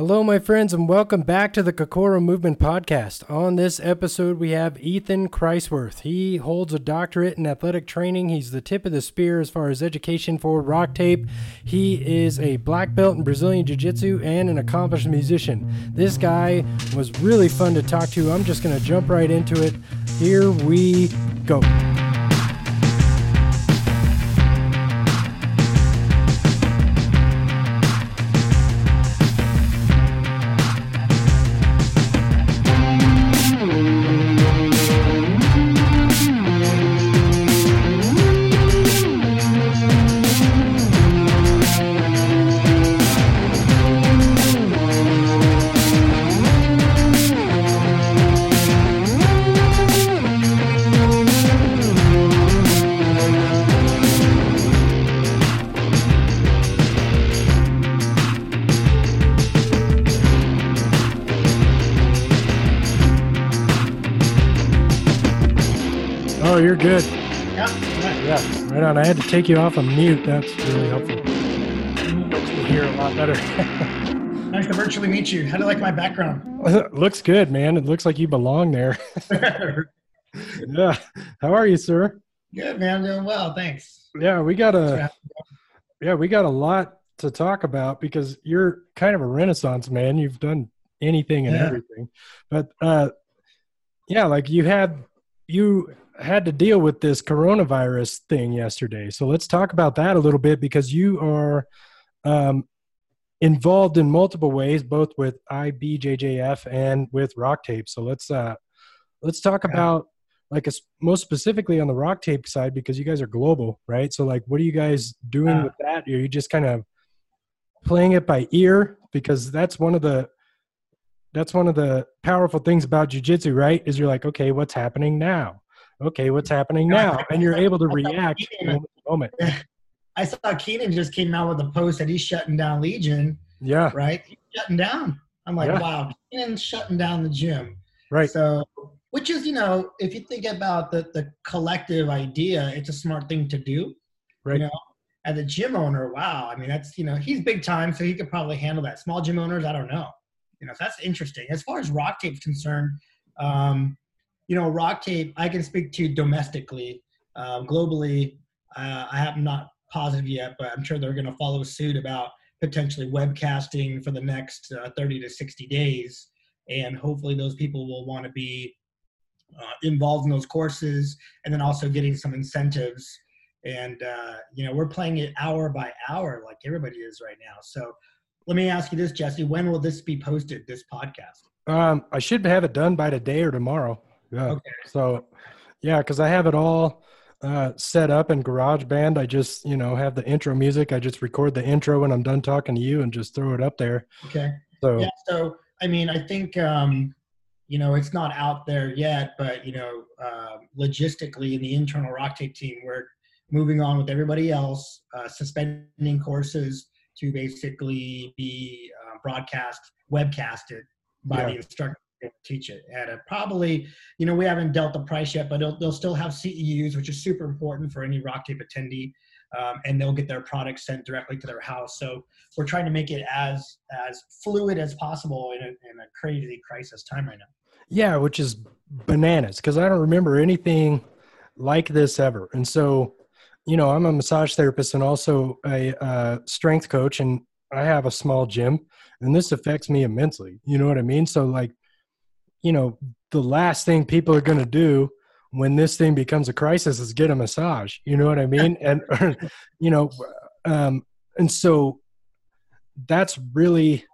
Hello, my friends, and welcome back to the Kokoro Movement Podcast. On this episode, we have Ethan Kreiswirth. He holds a doctorate in athletic training. He's the tip of the spear as far as education for rock tape. He is a black belt in Brazilian Jiu Jitsu and an accomplished musician. This guy was really fun to talk to. I'm just going to jump right into it. Here we go. I had to take you off of mute. That's really helpful. Makes me hear a lot better. Nice to virtually meet you. How do you like my background? Looks good, man. It looks like you belong there. yeah. How are you, sir? Good, man. Doing well. Thanks. Yeah, we got a yeah, we got a lot to talk about because you're kind of a renaissance man. You've done anything and Yeah. everything. But uh yeah, like you had you had to deal with this coronavirus thing yesterday. So let's talk about that a little bit because you are um involved in multiple ways both with IBJJF and with rock tape. So let's uh let's talk about like a, most specifically on the rock tape side because you guys are global right so like what are you guys doing Yeah. with that are you just kind of playing it by ear because that's one of the that's one of the powerful things about jujitsu right is you're like okay what's happening now okay what's happening now and you're able to react moment to moment I saw Keenan just came out with a post that he's shutting down Legion, yeah right? He's shutting down. I'm like, Yeah. wow, Keenan's shutting down the gym. right So, which is, you know, if you think about the, the collective idea, it's a smart thing to do. right You know, as a gym owner, wow. I mean, that's, you know, he's big time, so he could probably handle that. Small gym owners, I don't know. You know, so that's interesting. As far as rock tape's concerned, um, you know, rock tape, I can speak to domestically. Um, globally, uh, I have not positive yet, but I'm sure they're going to follow suit about potentially webcasting for the next uh, 30 to 60 days. And hopefully, those people will want to be uh, involved in those courses and then also getting some incentives. And, uh, you know, we're playing it hour by hour like everybody is right now. So let me ask you this, Jesse when will this be posted, this podcast? um i should have it done by today or tomorrow yeah Okay. So, yeah, because I have it all uh, set up in GarageBand. I just, you know, have the intro music. I just record the intro when I'm done talking to you and just throw it up there. Okay. So, Yeah. So, I mean, I think, um, you know, it's not out there yet, but, you know, uh, logistically in the internal rock tape team, we're moving on with everybody else, uh, suspending courses to basically be uh, broadcast, webcasted by Yeah. the instructor to teach it at a probably, you know, we haven't dealt the price yet, but they'll, still have CEUs, which is super important for any rock tape attendee. Um, and they'll get their products sent directly to their house. So we're trying to make it as as fluid as possible in a, in a crazy crisis time right now. yeah, which is bananas because I don't remember anything like this ever. And so, you know, I'm a massage therapist and also a uh, strength coach, and I have a small gym, and this affects me immensely. You know what I mean? So, like, you know, the last thing people are going to do when this thing becomes a crisis is get a massage. You know what I mean? And, you know, um, and so that's really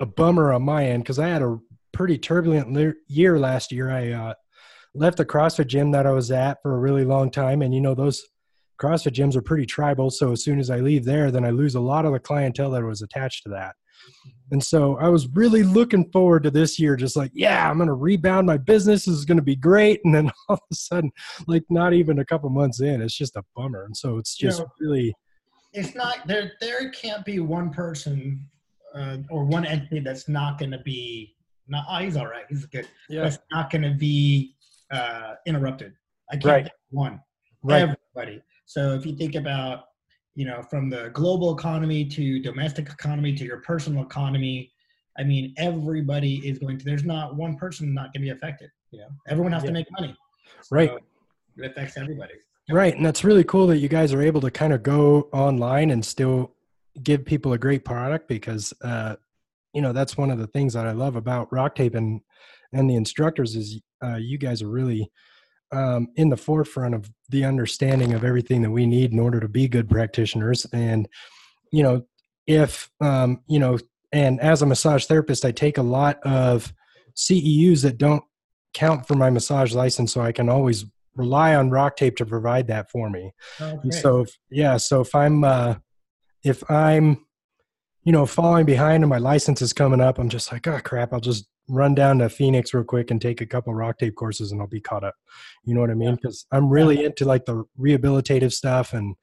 a bummer on my end because I had a pretty turbulent le- year last year. I uh, left the CrossFit gym that I was at for a really long time, and you know those CrossFit gyms are pretty tribal. So as soon as I leave there, then I lose a lot of the clientele that was attached to that. And so I was really looking forward to this year, just like, yeah, I'm going to rebound my business. This is going to be great. And then all of a sudden, like not even a couple months in, it's just a bummer. And so it's You just know, really, It's not there. There can't be one person uh, or one entity that's not going to be. Not, oh, he's all right. He's good. yeah, That's not going to be uh, interrupted. I can't Right. one. right. Everybody. So if you think about, you know, from the global economy to domestic economy to your personal economy, I mean, everybody is going to. There's not one person not going to be affected. You know, everyone has Yeah. to make money. So Right. It affects everybody. Right. And that's really cool that you guys are able to kind of go online and still give people a great product because, uh, you know, that's one of the things that I love about Rock Tape and, and the instructors is uh, you guys are really um, in the forefront of the understanding of everything that we need in order to be good practitioners. And, you know, if, um, you know, and as a massage therapist, I take a lot of CEUs that don't count for my massage license. So I can always rely on rock tape to provide that for me. Oh, And so if, yeah, so if I'm uh if I'm you know falling behind and my license is coming up, I'm just like, oh crap, I'll just run down to Phoenix real quick and take a couple rock tape courses and I'll be caught up. You know what I mean? Because I'm really into like the rehabilitative stuff and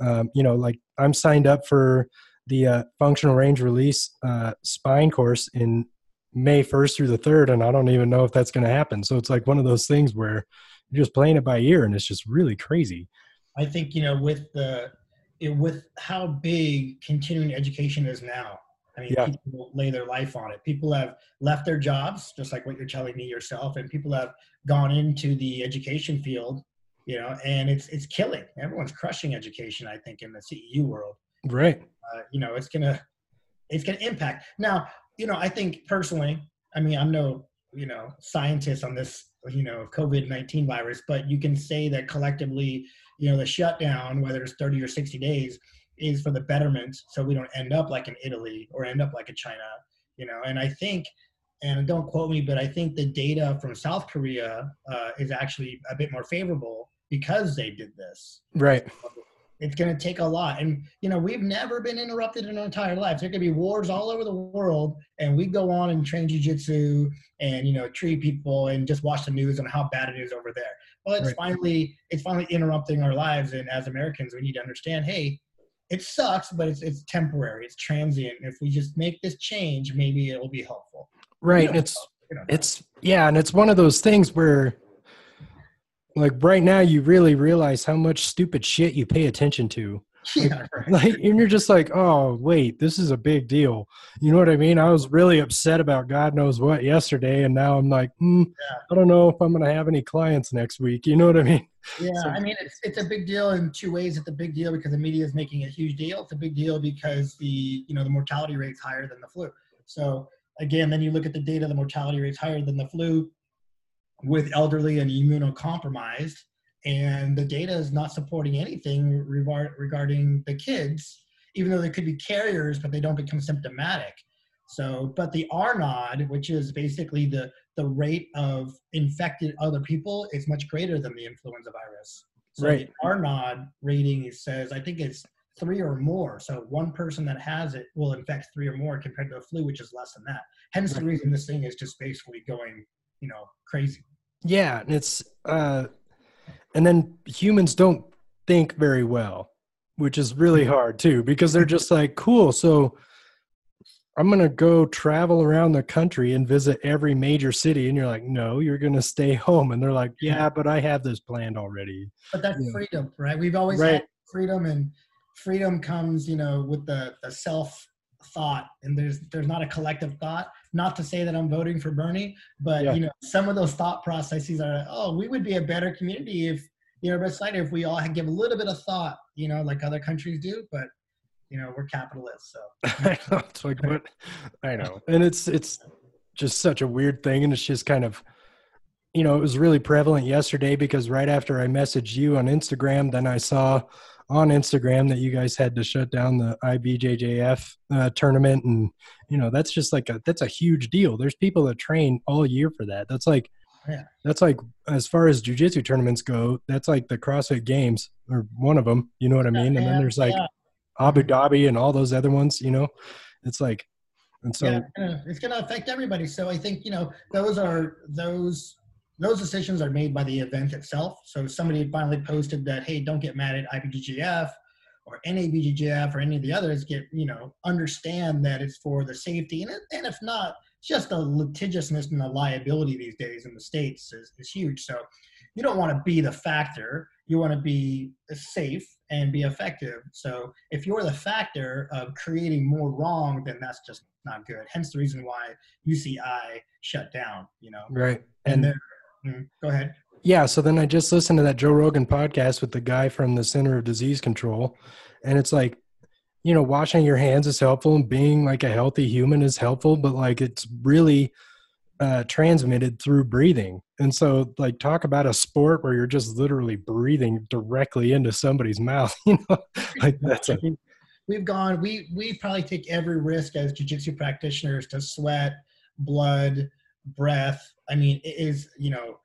um, you know, like I'm signed up for the uh, functional range release uh, spine course in May 1st through the 3rd, and I don't even know if that's going to happen. So it's like one of those things where you're just playing it by ear, and it's just really crazy. I think you know with the it, with how big continuing education is now. I mean, Yeah. people lay their life on it. People have left their jobs, just like what you're telling me yourself, and people have gone into the education field. You know, and it's it's killing. Everyone's crushing education. I think in the CEU world. Right. uh, you know, it's gonna it's gonna impact. Now, you know, I think personally, I mean, I'm no you know scientist on this you know COVID nineteen virus, but you can say that collectively, you know, the shutdown, whether it's 30 or 60 days, is for the betterment, so we don't end up like in Italy or end up like in China, you know. And I think. And don't quote me, but I think the data from South Korea uh, is actually a bit more favorable because they did this Right. it's going to take a lot and you know we've never been interrupted in our entire lives there could be wars all over the world and we go on and train jiu-jitsu and you know treat people and just watch the news on how bad it is over there well it's Right. finally it's finally interrupting our lives and as americans we need to understand hey it sucks but it's it's temporary it's transient if we just make this change maybe it will be helpful Right. We And don't it's know. We don't know. it's yeah, and it's one of those things where like right now you really realize how much stupid shit you pay attention to. yeah, right. Like and you're just like, "Oh, wait, this is a big deal." You know what I mean? I was really upset about God knows what yesterday and now I'm like, mm, I don't know if I'm going to have any clients next week. You know what I mean? Yeah, So- I mean it's it's a big deal in two ways. It's a big deal because the media is making a huge deal. It's a big deal because the you know the mortality rate's higher than the flu. So again, then you look at the data, the mortality rate's higher than the flu with elderly and immunocompromised, and the data is not supporting anything regard, regarding the kids, even though they could be carriers, but they don't become symptomatic. So, but the R naught, which is basically the the rate of infected other people, is much greater than the influenza virus. So Right. the R naught rating says I think it's three or more. So one person that has it will infect three or more compared to the flu, which is less than that. Hence the reason this thing is just basically going, you know, crazy. Yeah, and it's uh and then humans don't think very well, which is really mm-hmm. hard too because they're just like, "Cool, so I'm going to go travel around the country and visit every major city." And you're like, "No, you're going to stay home." And they're like, "Yeah, but I have this planned already." But that's Yeah. freedom, right? We've always Right. had freedom, and freedom comes, you know, with the, the self thought, and there's there's not a collective thought. Not to say that I'm voting for Bernie, but Yeah. you know, some of those thought processes are, oh, we would be a better community if you know, beside if we all had give a little bit of thought, you know, like other countries do. But you know, we're capitalists, so I know. It's like what I know. And it's it's just such a weird thing and it's just kind of you know, it was really prevalent yesterday because right after I messaged you on Instagram, then I saw on Instagram that you guys had to shut down the IBJJF uh, tournament and you know, that's just like a that's a huge deal. There's people that train all year for that. That's like Yeah. that's like as far as jujitsu tournaments go, that's like the CrossFit Games or one of them. You know what I mean? And then there's like yeah. Abu Dhabi and all those other ones, you know, it's like, and so, yeah, it's gonna affect everybody. So I think you know those are those those decisions are made by the event itself. So somebody finally posted that, hey, don't get mad at IBJJF or NABJJF or any of the others. Get you know understand that it's for the safety, and it- and if not, just the litigiousness and the liability these days in the states is, is huge. So you don't want to be the factor. You want to be safe and be effective. So if you're the factor of creating more wrong, then that's just not good. Hence the reason why UCI shut down. You know, right? And, and then, mm, go ahead. Yeah. So then I just listened to that Joe Rogan podcast with the guy from the Center of Disease Control, and it's like, you know, washing your hands is helpful and being like a healthy human is helpful, but like it's really uh, transmitted through breathing. And so, like, talk about a sport where you're just literally breathing directly into somebody's mouth. You know, like that's a. We've gone. We we probably take every risk as jujitsu practitioners to sweat, blood, breath. I mean, it is you know,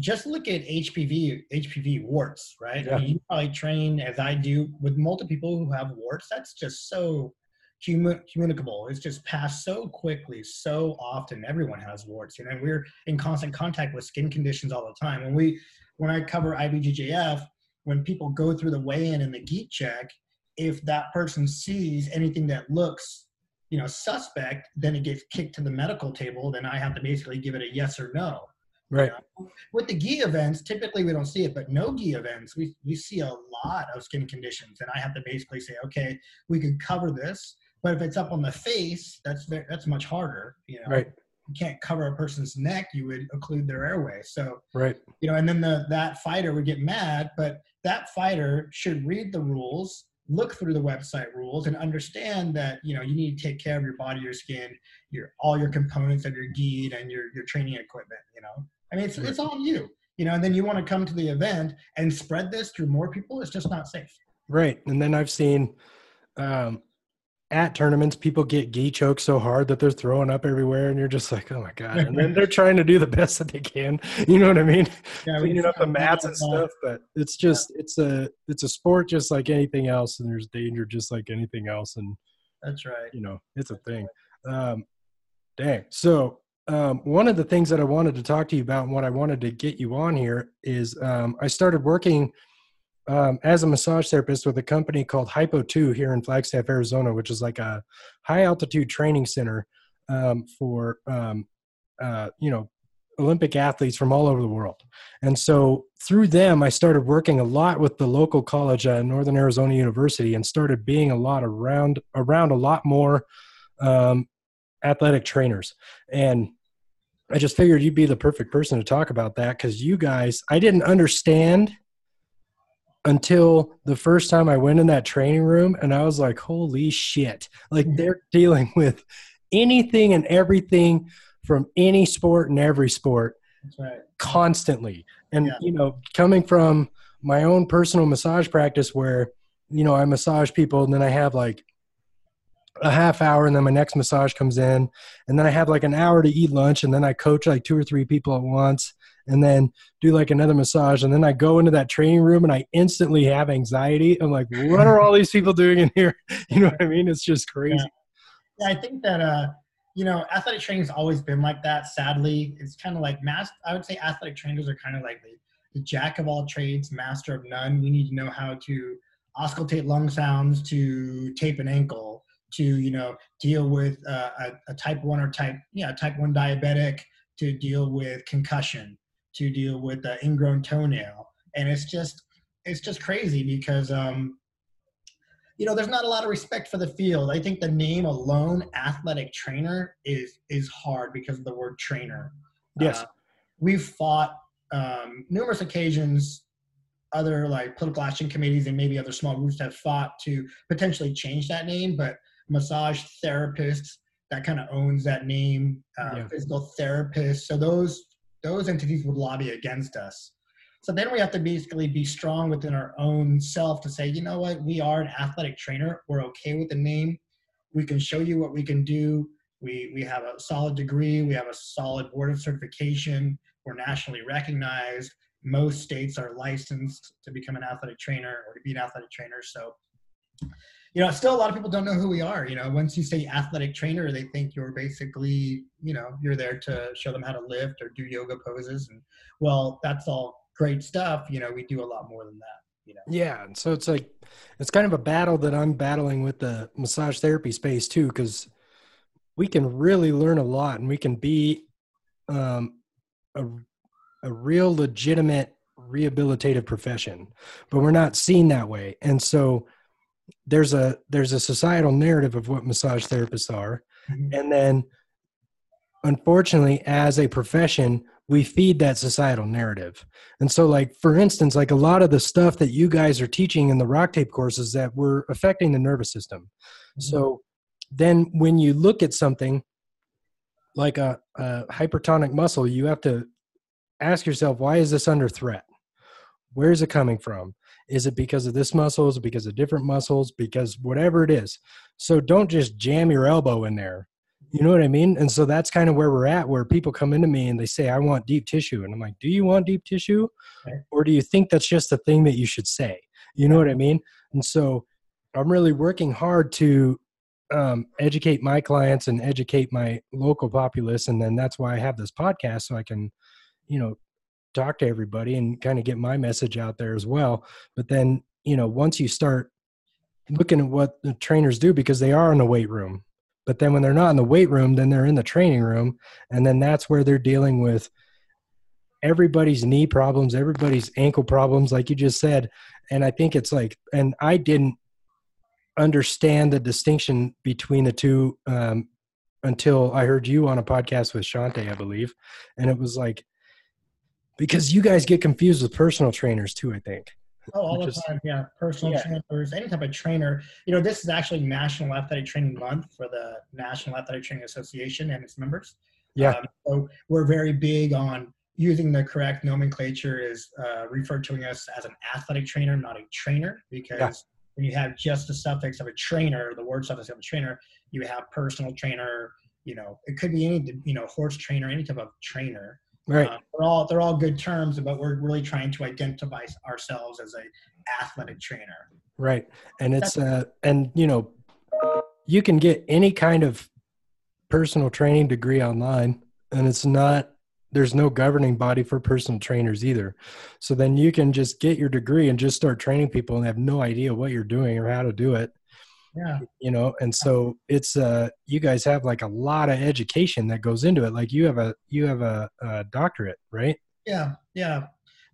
just look at HPV HPV warts, right? Yeah. I mean, you probably train as I do with multiple people who have warts. That's just so communicable. It's just passed so quickly, so often. Everyone has warts, you know. We're in constant contact with skin conditions all the time. When we, when I cover IBJJF, when people go through the weigh-in and the gi check, if that person sees anything that looks, you know, suspect, then it gets kicked to the medical table. Then I have to basically give it a yes or no. Right. You know? With the GI events, typically we don't see it, but no GI events, we, we see a lot of skin conditions. And I have to basically say, okay, we could cover this but if it's up on the face, that's very, that's much harder. You know, right. You can't cover a person's neck; you would occlude their airway. So, right. You know, and then the that fighter would get mad, but that fighter should read the rules, look through the website rules, and understand that you know you need to take care of your body, your skin, your all your components of your gi and your your training equipment. You know, I mean, it's it's on you. You know, and then you want to come to the event and spread this through more people. It's just not safe. Right, and then I've seen um, at tournaments, people get gi choked so hard that they're throwing up everywhere, and you're just like, oh my god! And then they're trying to do the best that they can. You know what I mean? Yeah, cleaning up the mats and stuff. But it's just yeah. it's a it's a sport just like anything else, and there's danger just like anything else. And that's right. You know, it's a thing. Um, dang. So um, one of the things that I wanted to talk to you about, and what I wanted to get you on here is, um, I started working um, as a massage therapist with a company called Hypo 2 here in Flagstaff, Arizona, which is like a high altitude training center um, for, um, uh, you know, Olympic athletes from all over the world. And so through them, I started working a lot with the local college, at Northern Arizona University, and started being a lot around around a lot more um, athletic trainers. And I just figured you'd be the perfect person to talk about that because you guys, I didn't understand until the first time I went in that training room and I was like, holy shit. Like they're dealing with anything and everything from any sport and every sport right. constantly. And, yeah. you know, coming from my own personal massage practice where, you know, I massage people and then I have like a half hour and then my next massage comes in and then I have like an hour to eat lunch and then I coach like two or three people at once and then do like another massage and then i go into that training room and i instantly have anxiety. I'm like what are all these people doing in here? You know what i mean? It's just crazy. Yeah, yeah i think that uh you know athletic training has always been like that sadly. It's kind of like mass i would say athletic trainers are kind of like the, the jack of all trades master of none. We need to know how to auscultate lung sounds to tape an ankle to you know deal with uh, a, a type 1 or type yeah type 1 diabetic to deal with concussion to deal with the ingrown toenail, and it's just it's just crazy because um, you know there's not a lot of respect for the field. I think the name alone, athletic trainer, is is hard because of the word trainer. Yes, uh, we've fought um, numerous occasions. Other like political action committees and maybe other small groups have fought to potentially change that name, but massage therapists that kind of owns that name, uh, yeah. physical therapists. So those those entities would lobby against us. So then we have to basically be strong within our own self to say, you know what, we are an athletic trainer. We're okay with the name. We can show you what we can do. We, we have a solid degree. We have a solid board of certification. We're nationally recognized. Most states are licensed to become an athletic trainer or to be an athletic trainer. So you know, still a lot of people don't know who we are. You know, once you say athletic trainer, they think you're basically, you know, you're there to show them how to lift or do yoga poses. And well, that's all great stuff. You know, we do a lot more than that. You know? Yeah. and So it's like, it's kind of a battle that I'm battling with the massage therapy space too, because we can really learn a lot and we can be um, a, a real legitimate rehabilitative profession, but we're not seen that way. And so there's a there's a societal narrative of what massage therapists are, mm-hmm. and then unfortunately, as a profession, we feed that societal narrative. And so, like for instance, like a lot of the stuff that you guys are teaching in the rock tape courses that were affecting the nervous system. Mm-hmm. So then when you look at something like a, a hypertonic muscle, you have to ask yourself, why is this under threat? Where is it coming from? Is it because of this muscle? Is it because of different muscles? Because whatever it is. So don't just jam your elbow in there. You know what I mean? And so that's kind of where we're at, where people come into me and they say, I want deep tissue. And I'm like, Do you want deep tissue? Or do you think that's just a thing that you should say? You know what I mean? And so I'm really working hard to um, educate my clients and educate my local populace. And then that's why I have this podcast so I can, you know, talk to everybody and kind of get my message out there as well. But then, you know, once you start looking at what the trainers do, because they are in the weight room, but then when they're not in the weight room, then they're in the training room. And then that's where they're dealing with everybody's knee problems, everybody's ankle problems, like you just said. And I think it's like, and I didn't understand the distinction between the two um, until I heard you on a podcast with Shante, I believe. And it was like, because you guys get confused with personal trainers too, I think. Oh, all the time. Yeah. Personal yeah. trainers, any type of trainer. You know, this is actually National Athletic Training Month for the National Athletic Training Association and its members. Yeah. Um, so we're very big on using the correct nomenclature is uh, referred to us as an athletic trainer, not a trainer, because yeah when you have just the suffix of a trainer, the word suffix of a trainer, you have personal trainer. You know, it could be any you know horse trainer, any type of trainer. Right. Uh, they're all they're all good terms, but we're really trying to identify ourselves as a athletic trainer. Right, and it's uh and you know you can get any kind of personal training degree online, and it's not there's no governing body for personal trainers either. So then you can just get your degree and just start training people and have no idea what you're doing or how to do it. Yeah. You know, and so it's uh you guys have like a lot of education that goes into it. Like you have a you have a, a doctorate, right? Yeah. Yeah.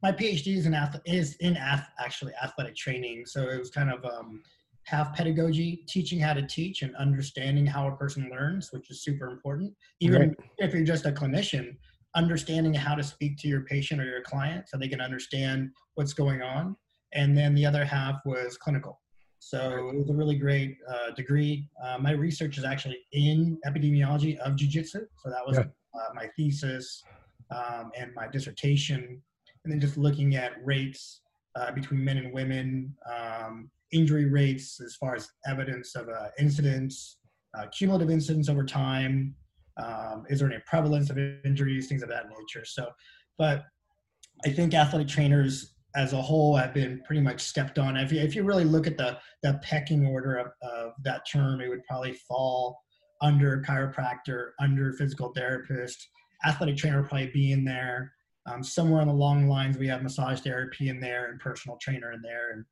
My PhD is in ath- is in ath- actually athletic training. So it was kind of um half pedagogy, teaching how to teach and understanding how a person learns, which is super important. Even right. if you're just a clinician, understanding how to speak to your patient or your client so they can understand what's going on. And then the other half was clinical. So it was a really great uh, degree. Uh, my research is actually in epidemiology of jiu-jitsu. So that was yeah. uh, my thesis um, and my dissertation. And then just looking at rates uh, between men and women, um, injury rates as far as evidence of uh, incidents, uh, cumulative incidents over time, um, is there any prevalence of injuries, things of that nature? So, but I think athletic trainers as a whole have been pretty much stepped on. If you, if you really look at the, the pecking order of, of that term, it would probably fall under chiropractor, under physical therapist, athletic trainer probably be in there. Um, somewhere on the long lines, we have massage therapy in there and personal trainer in there. And,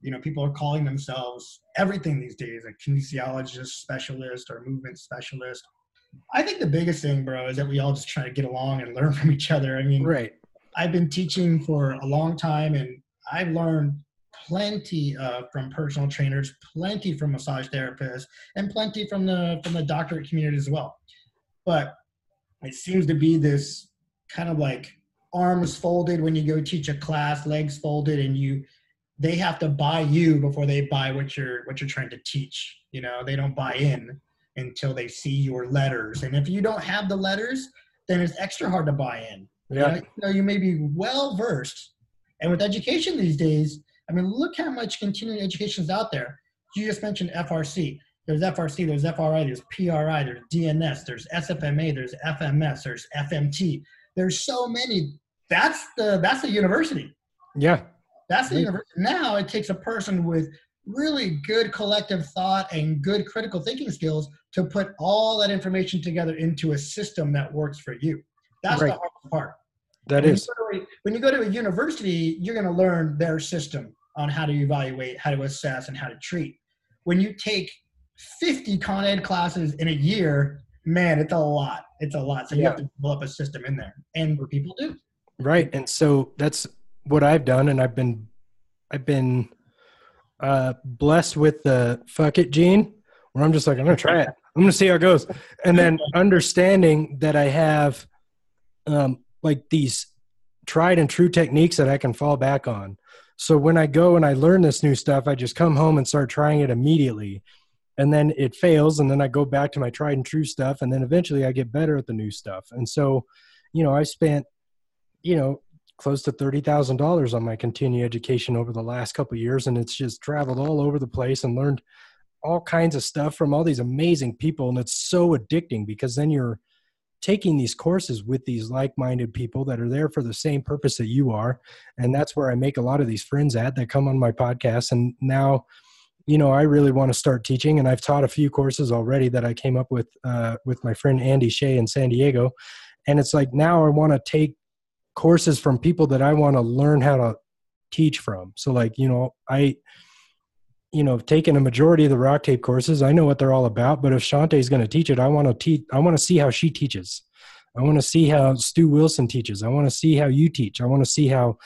you know, people are calling themselves everything these days, a kinesiologist specialist or movement specialist, I think the biggest thing, bro, is that we all just try to get along and learn from each other. I mean, right. I've been teaching for a long time, and I've learned plenty uh, from personal trainers, plenty from massage therapists, and plenty from the from the doctorate community as well. But it seems to be this kind of like arms folded when you go teach a class, legs folded, and you they have to buy you before they buy what you're what you're trying to teach. You know, they don't buy in until they see your letters. And if you don't have the letters, then it's extra hard to buy in. Yeah. You, know, you may be well versed. And with education these days, I mean, look how much continuing education is out there. You just mentioned FRC. There's FRC, there's FRI, there's PRI, there's DNS, there's SFMA, there's FMS, there's FMT. There's so many. That's the that's the university. Yeah. That's the university. Now it takes a person with really good collective thought and good critical thinking skills to put all that information together into a system that works for you. That's right. the hard part. That when is. You a, when you go to a university, you're going to learn their system on how to evaluate, how to assess, and how to treat. When you take 50 Con Ed classes in a year, man, it's a lot. It's a lot. So you have to develop a system in there, and where people do. Right, and so that's what I've done, and I've been I've been uh, blessed with the fuck it gene, where I'm just like I'm gonna try it. I'm gonna see how it goes, and then understanding that I have um, like these tried and true techniques that I can fall back on. So when I go and I learn this new stuff, I just come home and start trying it immediately. And then it fails, and then I go back to my tried and true stuff, and then eventually I get better at the new stuff. And so, you know, I spent, you know, close to thirty thousand dollars on my continuing education over the last couple years, and it's just traveled all over the place and learned all kinds of stuff from all these amazing people, and it's so addicting because then you're taking these courses with these like-minded people that are there for the same purpose that you are. And that's where i make a lot of these friends at that come on my podcast. And now you know i really want to start teaching. And i've taught a few courses already that i came up with uh, with my friend andy shea in san diego. And it's like now i want to take courses from people that i want to learn how to teach from. So like you know i you know, taken a majority of the rock tape courses. I know what they're all about, but if Shante is going to teach it, I want to teach. I want to see how she teaches. I want to see how Stu Wilson teaches. I want to see how you teach. I want to see how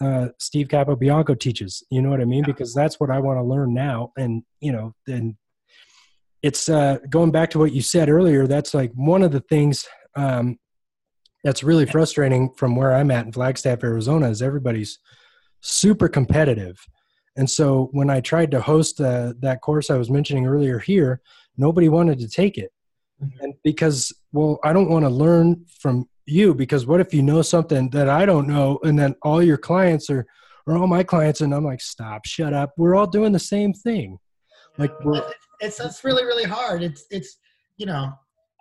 uh, Steve Capobianco teaches. You know what I mean? Yeah. Because that's what I want to learn now. And you know, then it's uh, going back to what you said earlier. That's like one of the things um, that's really frustrating from where I'm at in Flagstaff, Arizona. Is everybody's super competitive and so when I tried to host uh, that course I was mentioning earlier here, nobody wanted to take it. Mm-hmm. And because, well, I don't want to learn from you because what if you know something that I don't know and then all your clients are, or all my clients, and I'm like, stop, shut up. We're all doing the same thing. Like, we're, it's, it's really, really hard. It's, it's, you know,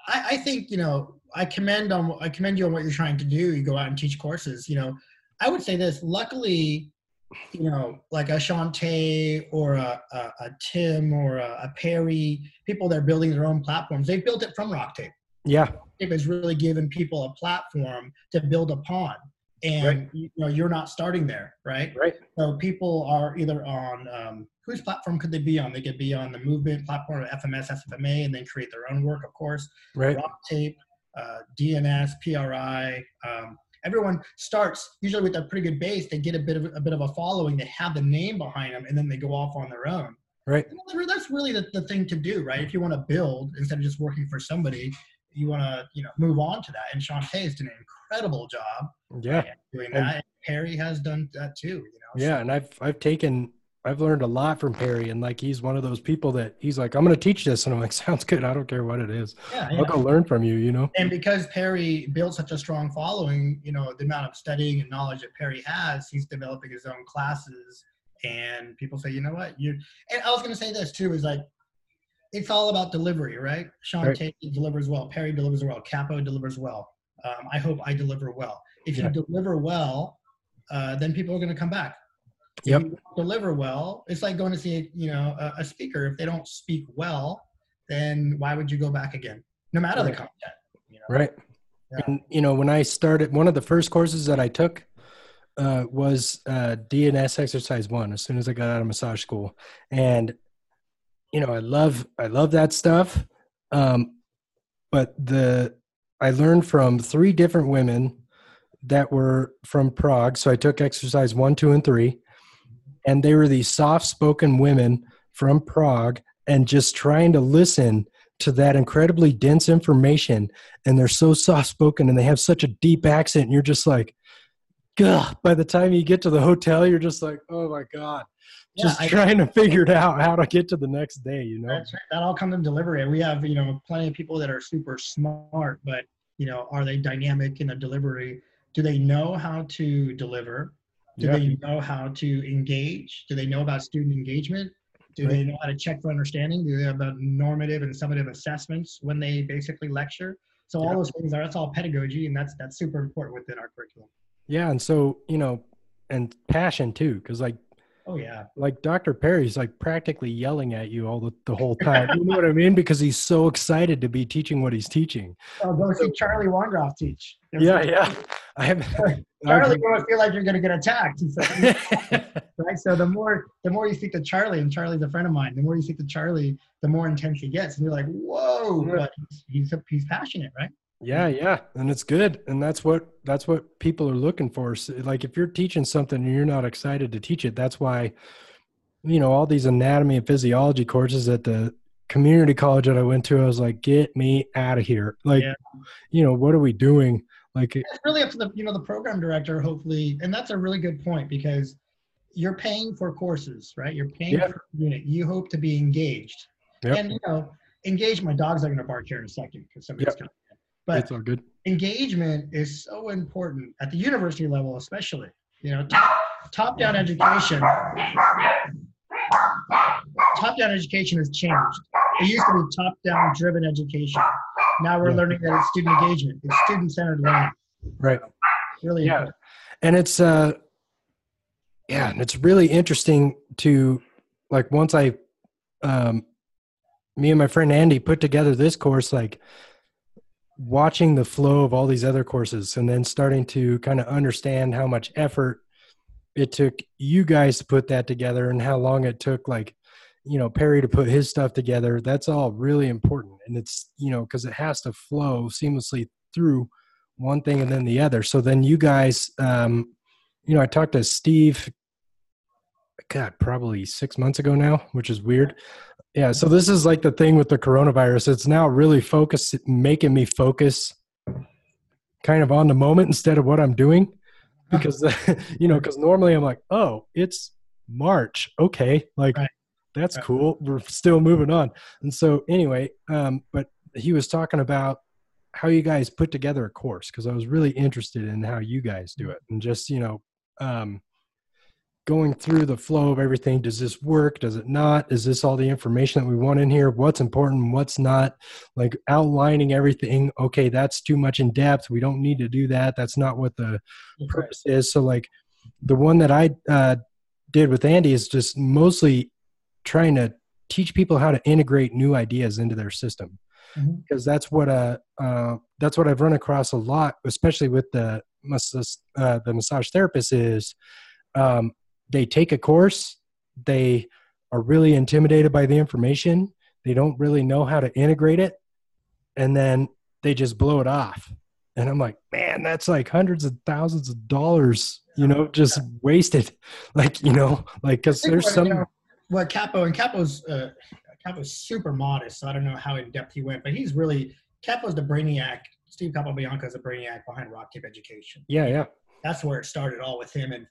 I, I think, you know, I commend on, I commend you on what you're trying to do. You go out and teach courses, you know, I would say this, luckily, you know, like a Shante or a, a, a Tim or a, a, Perry, people that are building their own platforms, they've built it from Rocktape. Yeah. It has really given people a platform to build upon. And right. you know, you're not starting there, right? Right. So people are either on um, whose platform could they be on? They could be on the movement platform, of FMS, SFMA, and then create their own work, of course. Right. Rocktape, uh, DNS, PRI, um, everyone starts usually with a pretty good base. They get a bit of a bit of a following. They have the name behind them, and then they go off on their own. Right. That's really the, the thing to do, right? If you want to build instead of just working for somebody, you want to you know move on to that. And Hay has done an incredible job. Yeah. Doing that. And Perry has done that too. You know. Yeah, so. and I've I've taken I've learned a lot from Perry, and like he's one of those people that he's like, I'm going to teach this, and I'm like, sounds good. I don't care what it is. Yeah, I'll go learn from you. You know. And because Perry built such a strong following, you know, the amount of studying and knowledge that Perry has, he's developing his own classes, and people say, you know what, you. And I was going to say this too is like, it's all about delivery, right? Sean right. Tate delivers well, Perry delivers well, Capo delivers well. Um, I hope I deliver well. If yeah. you deliver well, uh, then people are going to come back yep. deliver well, it's like going to see you know a, a, speaker. If they don't speak well, then why would you go back again? No matter right. the content. You know? Right. Yeah. And you know, when I started, one of the first courses that I took uh, was uh, DNS Exercise One. As soon as I got out of massage school, and you know, I love I love that stuff. Um, but the I learned from three different women that were from Prague. So I took exercise one, two, and three and they were these soft spoken women from Prague and just trying to listen to that incredibly dense information and they're so soft spoken and they have such a deep accent and you're just like Gah. by the time you get to the hotel you're just like oh my god yeah, just I, trying to figure it out how to get to the next day you know right. that all comes in delivery we have you know plenty of people that are super smart but you know are they dynamic in a delivery do they know how to deliver do yeah. they know how to engage? Do they know about student engagement? Do right. they know how to check for understanding? Do they have the normative and summative assessments when they basically lecture? So all those things are that's all pedagogy, and that's that's super important within our curriculum. Yeah, and so you know, and passion too, because like Oh yeah. Like Dr. Perry's like practically yelling at you all the, the whole time. you know what I mean? Because he's so excited to be teaching what he's teaching. Oh, go see Charlie Weingroff teach. yeah, yeah. I have Charlie going to feel like you're going to get attacked. right. So the more the more you speak to Charlie, and Charlie's a friend of mine, the more you speak to Charlie, the more intense he gets, and you're like, whoa! But he's he's passionate, right? Yeah, yeah, and it's good, and that's what that's what people are looking for. So, like if you're teaching something and you're not excited to teach it, that's why, you know, all these anatomy and physiology courses at the community college that I went to, I was like, get me out of here. Like, yeah. you know, what are we doing? Like, it's really up to the you know the program director, hopefully, and that's a really good point because you're paying for courses, right? You're paying yeah. for a unit. You hope to be engaged, yep. and you know, engage. My dog's are going to bark here in a second because somebody's yep. coming. But it's all good. Engagement is so important at the university level, especially. You know, top, top-down education. Top-down education has changed. It used to be top-down driven education. Now we're yeah. learning that it's student engagement. It's student-centered learning. Right. really yeah. Important. And it's uh yeah, and it's really interesting to like once I um me and my friend Andy put together this course like watching the flow of all these other courses and then starting to kind of understand how much effort it took you guys to put that together and how long it took like you know perry to put his stuff together that's all really important. And it's you know because it has to flow seamlessly through one thing and then the other. So then you guys um you know i talked to steve god probably six months ago now which is weird. Yeah, so this is like the thing with the coronavirus. It's now really focus making me focus kind of on the moment instead of what I'm doing. Because you know because normally i'm like oh it's march. Okay. Like right. That's right. cool. We're still moving on. And so anyway um but he was talking about how you guys put together a course because i was really interested in how you guys do it. And just you know um going through the flow of everything does this work? Does it not? Is this all the information that we want in here? What's important what's not? Like outlining everything. Okay that's too much in depth. We don't need to do that. That's not what the purpose is. So like the one that i uh, did with andy is just mostly trying to teach people how to integrate new ideas into their system mm-hmm. because that's what uh, uh, that's what i've run across a lot especially with the uh, the massage therapist is um, they take a course, they are really intimidated by the information, they don't really know how to integrate it, and then they just blow it off. And I'm like, man, that's like hundreds of thousands of dollars, you know, just wasted. Like, you know, like because there's some. What Capo and Capo's uh, Capo's super modest, so I don't know how in depth he went, but he's really Capo's the brainiac. Steve Capobianco is the brainiac behind Rock Tape Education. Yeah, yeah. That's where it started all with him, and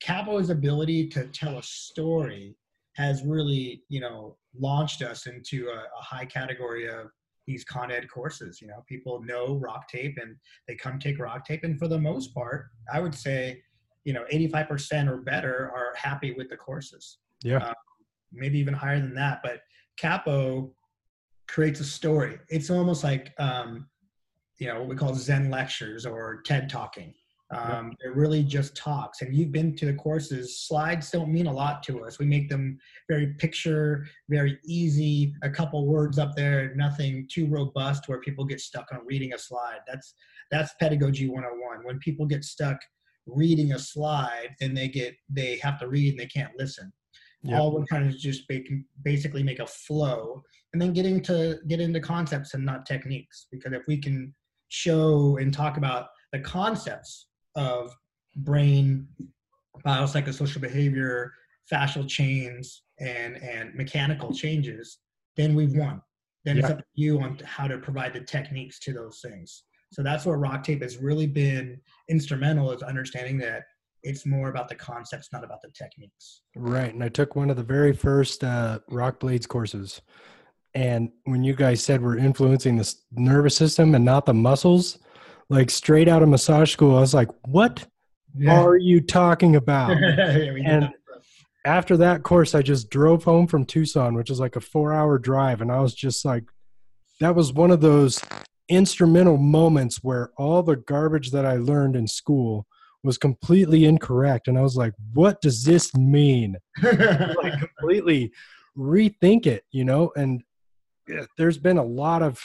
Capo's ability to tell a story has really, you know, launched us into a, a, high category of these con ed courses. You know, people know rock tape and they come take rock tape. And for the most part, I would say, you know, 85% or better are happy with the courses. Yeah. Um, maybe even higher than that. But Capo creates a story. It's almost like, um, you know, what we call Zen lectures or TED talking. Um, They're really just talks. And you've been to the courses. Slides don't mean a lot to us. We make them very picture, very easy. A couple words up there, nothing too robust where people get stuck on reading a slide. That's that's pedagogy 101. When people get stuck reading a slide, then they get they have to read and they can't listen. Yep. All we're trying to just make, basically make a flow, and then getting to get into concepts and not techniques. Because if we can show and talk about the concepts of brain biopsychosocial behavior, fascial chains, and and mechanical changes, then we've won. Then yeah. it's up to you on how to provide the techniques to those things. So that's where rock tape has really been instrumental is understanding that it's more about the concepts, not about the techniques. Right. And I took one of the very first uh, rock blades courses. And when you guys said we're influencing the nervous system and not the muscles, like straight out of massage school. I was like, what yeah. are you talking about? and after that course, I just drove home from Tucson, which is like a four hour drive. And I was just like, that was one of those instrumental moments where all the garbage that I learned in school was completely incorrect. And I was like, what does this mean? like completely rethink it, you know? And there's been a lot of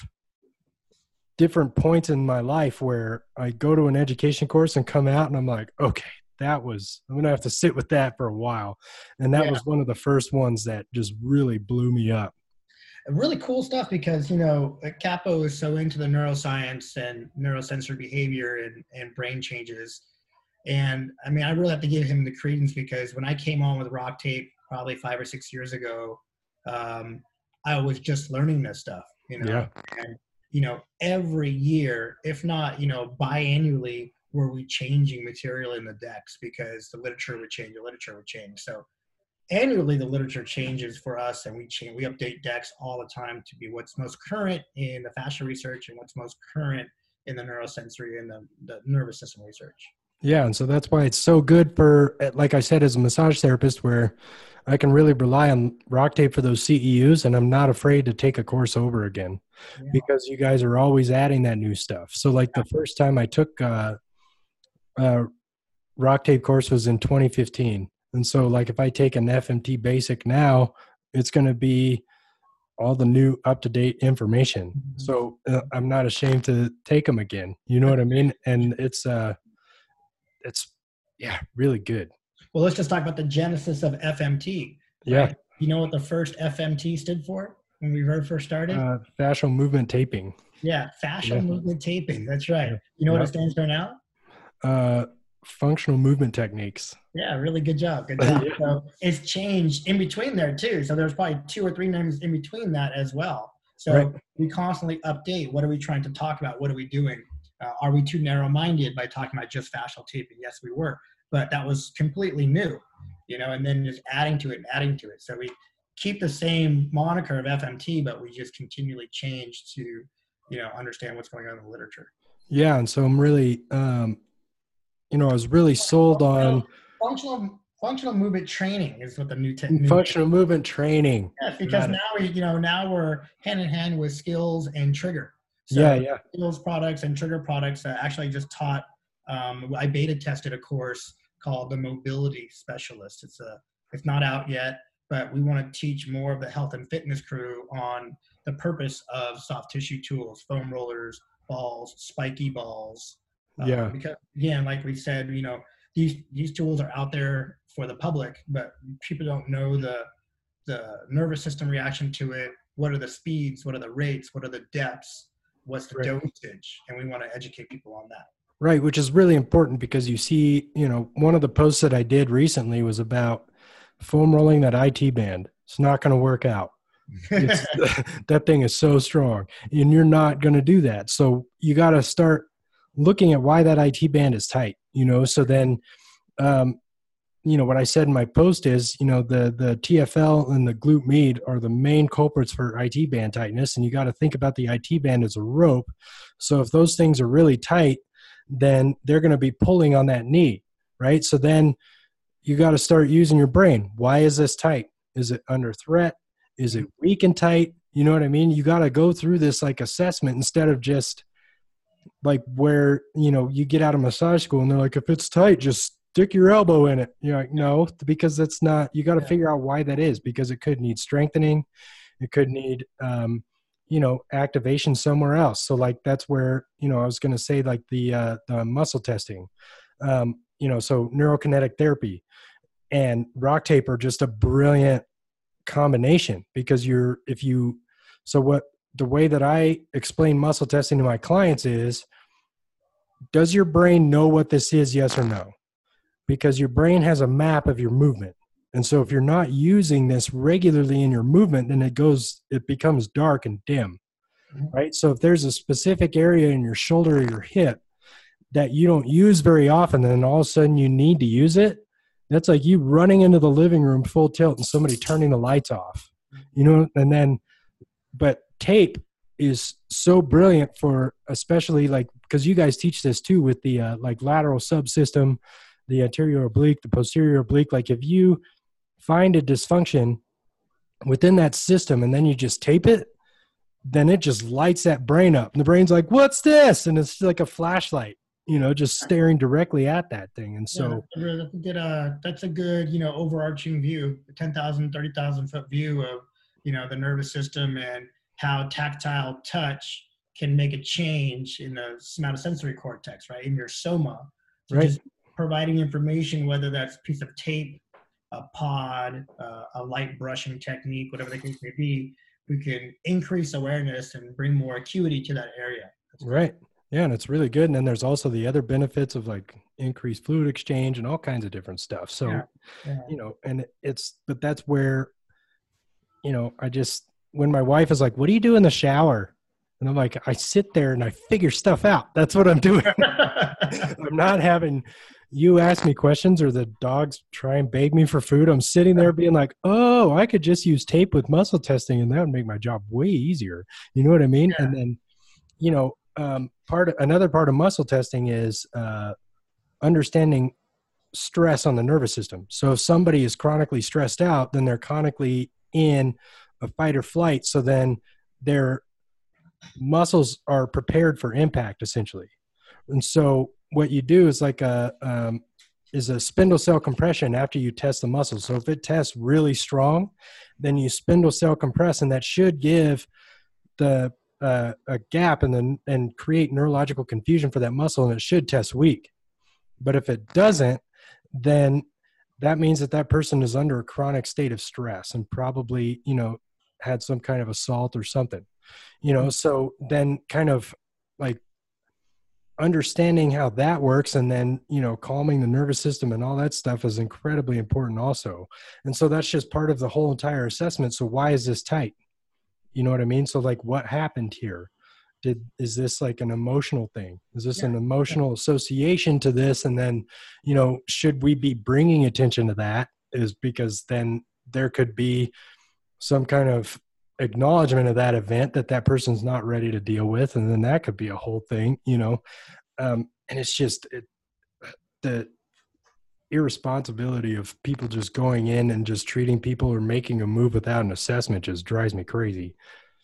different points in my life where I go to an education course and come out and I'm like, okay, that was I'm gonna have to sit with that for a while. And that yeah. was one of the first ones that just really blew me up. really cool stuff because you know uh, capo is so into the neuroscience and neurosensory behavior and, and brain changes and i mean i really have to give him the credence because when i came on with rock tape probably five or six years ago um, i was just learning this stuff you know? Yeah. and you know every year if not you know biannually were we changing material in the decks because the literature would change the literature would change. So annually the literature changes for us and we change we update decks all the time to be what's most current in the fascia research and what's most current in the neurosensory and the, the nervous system research Yeah, and so that's why it's so good for, like I said, as a massage therapist, where I can really rely on rock tape for those CEUs, and I'm not afraid to take a course over again Yeah. because you guys are always adding that new stuff. So, like the first time I took uh, uh, rock tape course was in 2015, and so like if I take an FMT basic now, it's going to be all the new up to date information. Mhm. So uh, I'm not ashamed to take them again. You know what I mean? And it's uh, it's yeah, really good. well let's just talk about the genesis of fmt Yeah, you know what the first fmt stood for when we very first started uh, fascial movement taping. yeah fascial yeah. movement taping that's right you know what it stands for now Uh, functional movement techniques. Yeah, really good job. Good job. Yeah. So it's changed in between there too. So there's probably two or three names in between that as well. So Right. we constantly update. What are we trying to talk about? What are we doing? Uh, are we too narrow-minded by talking about just fascial taping? Yes, we were, but that was completely new, you know. And then just adding to it and adding to it. So we keep the same moniker of FMT, but we just continually change to, you know, understand what's going on in the literature. Yeah, and so I'm really, um, you know, I was really sold on Functional functional movement training is what the new technique. functional movement training. Yes, because now we, you know, now we're hand in hand with skills and trigger. So yeah, yeah, Those products and trigger products. I actually just taught. Um, I beta tested a course called the Mobility Specialist. It's a, it's not out yet, but we want to teach more of the health and fitness crew on the purpose of soft tissue tools, foam rollers, balls, spiky balls. Um, Yeah. Because again, like we said, you know, these these tools are out there for the public, but people don't know the the nervous system reaction to it. What are the speeds? What are the rates? What are the depths? What's the Right. dosage? And we want to educate people on that. right. Which is really important because you see, you know, one of the posts that I did recently was about foam rolling that IT band. It's not going to work out. That thing is so strong, and you're not going to do that. So you got to start looking at why that IT band is tight. You know, so then, um, you know, what I said in my post is, you know, the the TFL and the glute med are the main culprits for IT band tightness, and you got to think about the IT band as a rope. So if those things are really tight, then they're going to be pulling on that knee, right? So then you got to start using your brain. Why is this tight? Is it under threat? Is it weak and tight? You know what I mean? You got to go through this like assessment instead of just like where, you know, you get out of massage school and they're like, if it's tight, just stick your elbow in it. You're like, no, because that's not, you got to Yeah. figure out why that is because it could need strengthening. It could need, um, you know, activation somewhere else. So like that's where, you know, I was going to say like the, uh, the muscle testing, um, you know, so neurokinetic therapy and rock tape are just a brilliant combination because you're if you so what the way that i explain muscle testing to my clients is does your brain know what this is yes or no because your brain has a map of your movement. And so if you're not using this regularly in your movement then it goes it becomes dark and dim Mhm. right? So if there's a specific area in your shoulder or your hip that you don't use very often then all of a sudden you need to use it that's like you running into the living room full tilt and somebody turning the lights off you know? And then but tape is so brilliant for especially like because you guys teach this too with the uh, like lateral subsystem the anterior oblique the posterior oblique like if you find a dysfunction within that system and then you just tape it then it just lights that brain up and the brain's like what's this and it's like a flashlight you know just staring directly at that thing and so yeah, that's a really- that's a good, uh, that's a good, you know, overarching view, 10,000, 30,000 foot view of, you know, the nervous system and how tactile touch can make a change in the somatosensory cortex, right? In your soma. So Right. just providing information, whether that's a piece of tape, a pod, uh, a light brushing technique, whatever the case may be, we can increase awareness and bring more acuity to that area. Right. Yeah, and it's really good. And then there's also the other benefits of like increased fluid exchange and all kinds of different stuff. So, yeah. Yeah. you know, and it's but that's where, you know, I just when my wife is like, "What do you do in the shower?" And I'm like, I sit there and I figure stuff out. That's what I'm doing. I'm not having you ask me questions or the dogs try and beg me for food. I'm sitting there being like, oh, I could just use tape with muscle testing and that would make my job way easier. You know what I mean? Yeah. And then, you know, um, part of, another part of muscle testing is uh, understanding stress on the nervous system. So if somebody is chronically stressed out, then they're chronically in a fight or flight. So then their muscles are prepared for impact essentially. And so what you do is like a um, is a spindle cell compression after you test the muscle. So if it tests really strong, then you spindle cell compress, and that should give the uh, a gap and then and create neurological confusion for that muscle, and it should test weak. But if it doesn't, then that means that that person is under a chronic state of stress and probably you know had some kind of assault or something you know so then kind of like understanding how that works and then you know calming the nervous system and all that stuff is incredibly important also. And so that's just part of the whole entire assessment. So why is this tight? You know what i mean? So like what happened here? Did is this like an emotional thing? Is this yeah. an emotional association to this? And then you know should we be bringing attention to that? Is because then there could be some kind of acknowledgement of that event that that person's not ready to deal with and then that could be a whole thing you know? Um, and it's just it, the irresponsibility of people just going in and just treating people or making a move without an assessment just drives me crazy.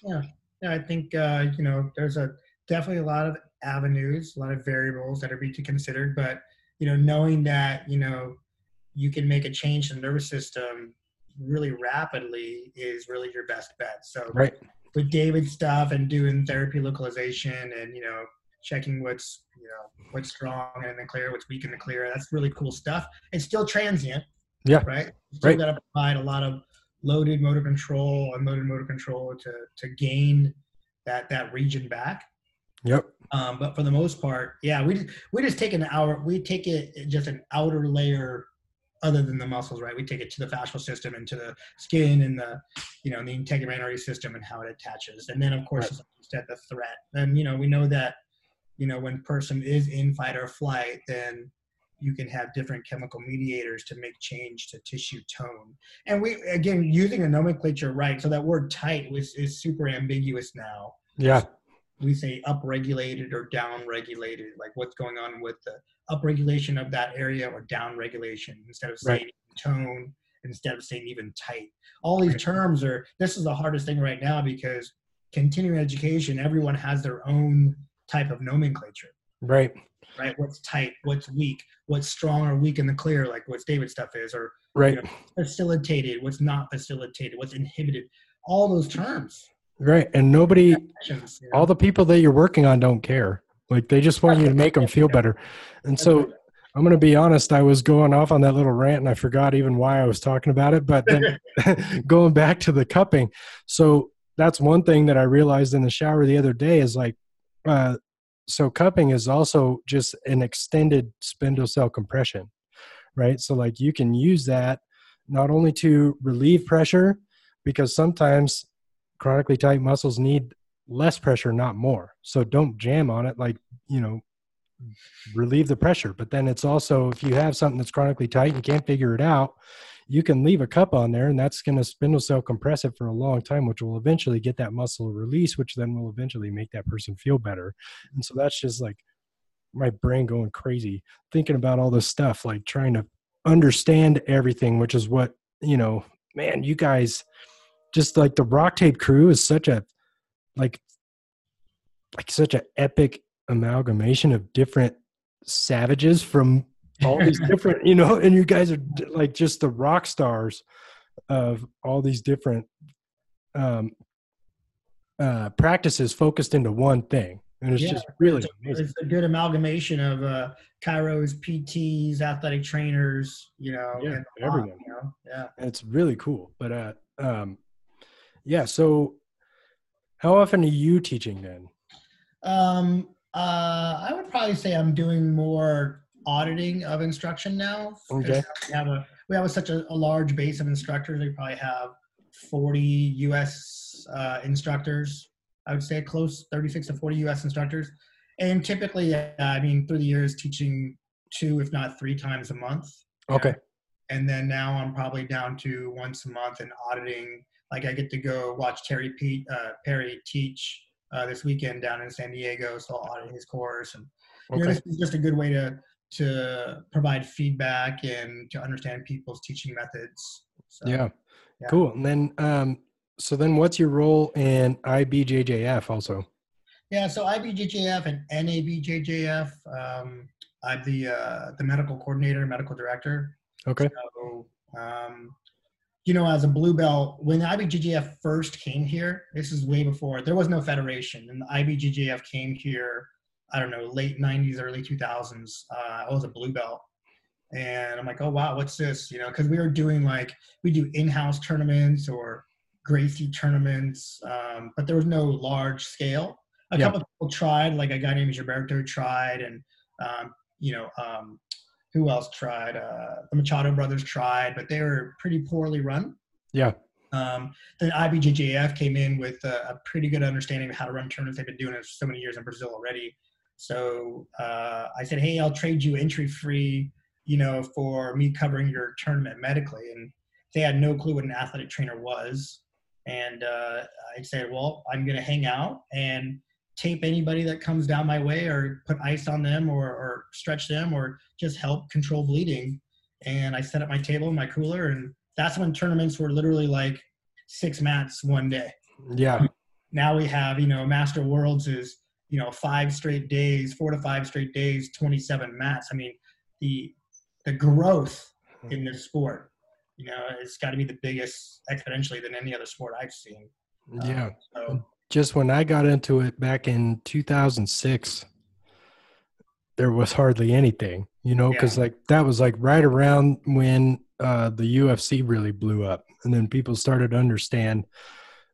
Yeah. Yeah i think uh, you know there's a definitely a lot of avenues a lot of variables that are be to considered but you know knowing that you know you can make a change in the nervous system really rapidly is really your best bet. So right. with David stuff and doing therapy localization and you know checking what's you know what's strong and the clear, what's weak in the clear, that's really cool stuff. It's still transient. Yeah. Right. Still right. got to provide a lot of loaded motor control, unloaded motor control to to gain that that region back. Yep. Um, but for the most part, yeah, we we just take an hour. We take it just an outer layer other than the muscles, right? We take it to the fascial system and to the skin and the, you know, the integumentary system and how it attaches. And then, of course, right. said, the threat. And, you know, we know that, you know, when person is in fight or flight, then you can have different chemical mediators to make change to tissue tone. And we, again, using a nomenclature right, so that word tight was, is super ambiguous now. Yeah. We say upregulated or downregulated, like what's going on with the upregulation of that area or downregulation instead of saying right. tone instead of saying even tight. All these terms are this is the hardest thing right now because continuing education everyone has their own type of nomenclature. Right. Right? What's tight what's weak what's strong or weak in the clear like what david stuff is or right. you know, facilitated what's not facilitated what's inhibited. All those terms right and nobody know? all the people that you're working on don't care like they just want you to make them feel better. And so I'm going to be honest, I was going off on that little rant and I forgot even why I was talking about it. But then going back to the cupping. So that's one thing that I realized in the shower the other day is like, uh, so cupping is also just an extended spindle cell compression, right? So like you can use that not only to relieve pressure, because sometimes chronically tight muscles need less pressure, not more. So don't jam on it. Like, you know, relieve the pressure. But then it's also, if you have something that's chronically tight and can't figure it out, you can leave a cup on there and that's going to spindle cell compress it for a long time, which will eventually get that muscle release, which then will eventually make that person feel better. And so that's just like my brain going crazy thinking about all this stuff, like trying to understand everything, which is what, you know, man, you guys just like the rock tape crew is such a like like such an epic amalgamation of different savages from all these different you know and you guys are like just the rock stars of all these different um uh practices focused into one thing and it's yeah, just really it's a, it's a, good amalgamation of uh chiros pts athletic trainers you know yeah everyone. you know? yeah. It's really cool but uh um yeah so How often are you teaching then? Um, uh, I would probably say I'm doing more auditing of instruction now. Okay. We have a we have a, such a, a, large base of instructors. We probably have 40 U.S. Uh, instructors. I would say close 36 to 40 U.S. instructors, and typically, uh, I mean, through the years, teaching two, if not three times a month. Okay. And then now I'm probably down to once a month and auditing. Like I get to go watch Terry Pete, uh, Perry teach uh, this weekend down in San Diego, so I'll audit his course. And you know, this is just a good way to to provide feedback and to understand people's teaching methods. So, yeah. yeah. cool. And then, um, so then, what's your role in IBJJF also? Yeah, so IBJJF and NABJJF. Um, I'm the uh, the medical coordinator, medical director. Okay. So, um, you know, as a blue belt, when IBJJF first came here, this is way before there was no federation, and the IBJJF came here. I don't know, late '90s, early 2000s. Uh, I was a blue belt, and I'm like, oh wow, what's this? You know, because we were doing like we do in-house tournaments or Gracie tournaments, um, but there was no large scale. A yeah. couple people tried, like a guy named Gilberto tried, and um, you know, um, who else tried? Uh, the Machado brothers tried, but they were pretty poorly run. Yeah. Um, then IBJJF came in with a, a, pretty good understanding of how to run tournaments. They've been doing it for so many years in Brazil already. So uh, I said, hey, I'll trade you entry free, you know, for me covering your tournament medically. And they had no clue what an athletic trainer was. And uh, I said, well, I'm going to hang out and tape anybody that comes down my way or put ice on them or, or stretch them or just help control bleeding. And I set up my table and my cooler. And that's when tournaments were literally like six mats one day. Yeah. Now we have, you know, Master Worlds is, you know, five straight days, four to five straight days, 27 mats. I mean, the, the growth in this sport, you know, it's got to be the biggest exponentially than any other sport I've seen. Yeah. Um, so just when I got into it back in 2006, there was hardly anything, you know, because yeah. like that was like right around when uh, the UFC really blew up, and then people started to understand,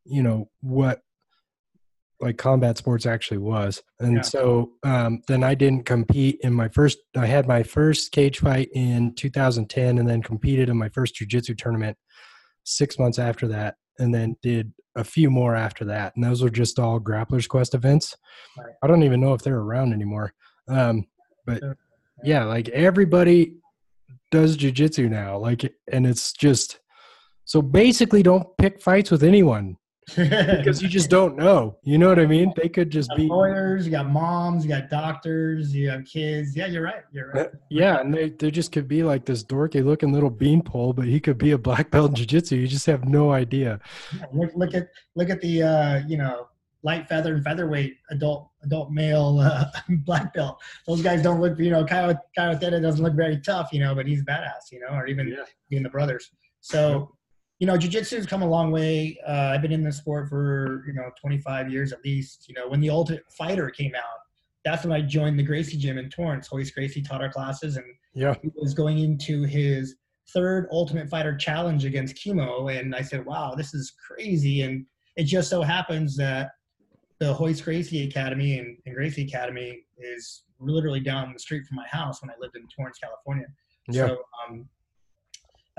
you know, what like combat sports actually was. And yeah. so um, then I didn't compete in my first. I had my first cage fight in 2010, and then competed in my first jiu-jitsu tournament six months after that and then did a few more after that. And those were just all Grapplers Quest events. Right. I don't even know if they're around anymore. Um, but yeah, like everybody does jujitsu now. Like, and it's just so basically don't pick fights with anyone because you just don't know. You know what I mean? They could just be lawyers. You got moms. You got doctors. You have kids. Yeah, you're right. You're right. Yeah, and they, they just could be like this dorky looking little beanpole, but he could be a black belt in jiu-jitsu. You just have no idea. Yeah, look, look at look at the uh, you know light feather and featherweight adult adult male uh, black belt. Those guys don't look. You know, Caio Caio Terra doesn't look very tough. You know, but he's badass. You know, or even yeah. even the brothers. So you know, jiu-jitsu has come a long way. Uh, I've been in this sport for, you know, 25 years at least. You know, when the Ultimate Fighter came out, that's when I joined the Gracie gym in Torrance. Royce Gracie taught our classes and yeah. he was going into his third Ultimate Fighter challenge against Kimo, And I said, wow, this is crazy. And it just so happens that the Royce Gracie Academy and, and Gracie Academy is literally down the street from my house when I lived in Torrance, California. Yeah. So, um,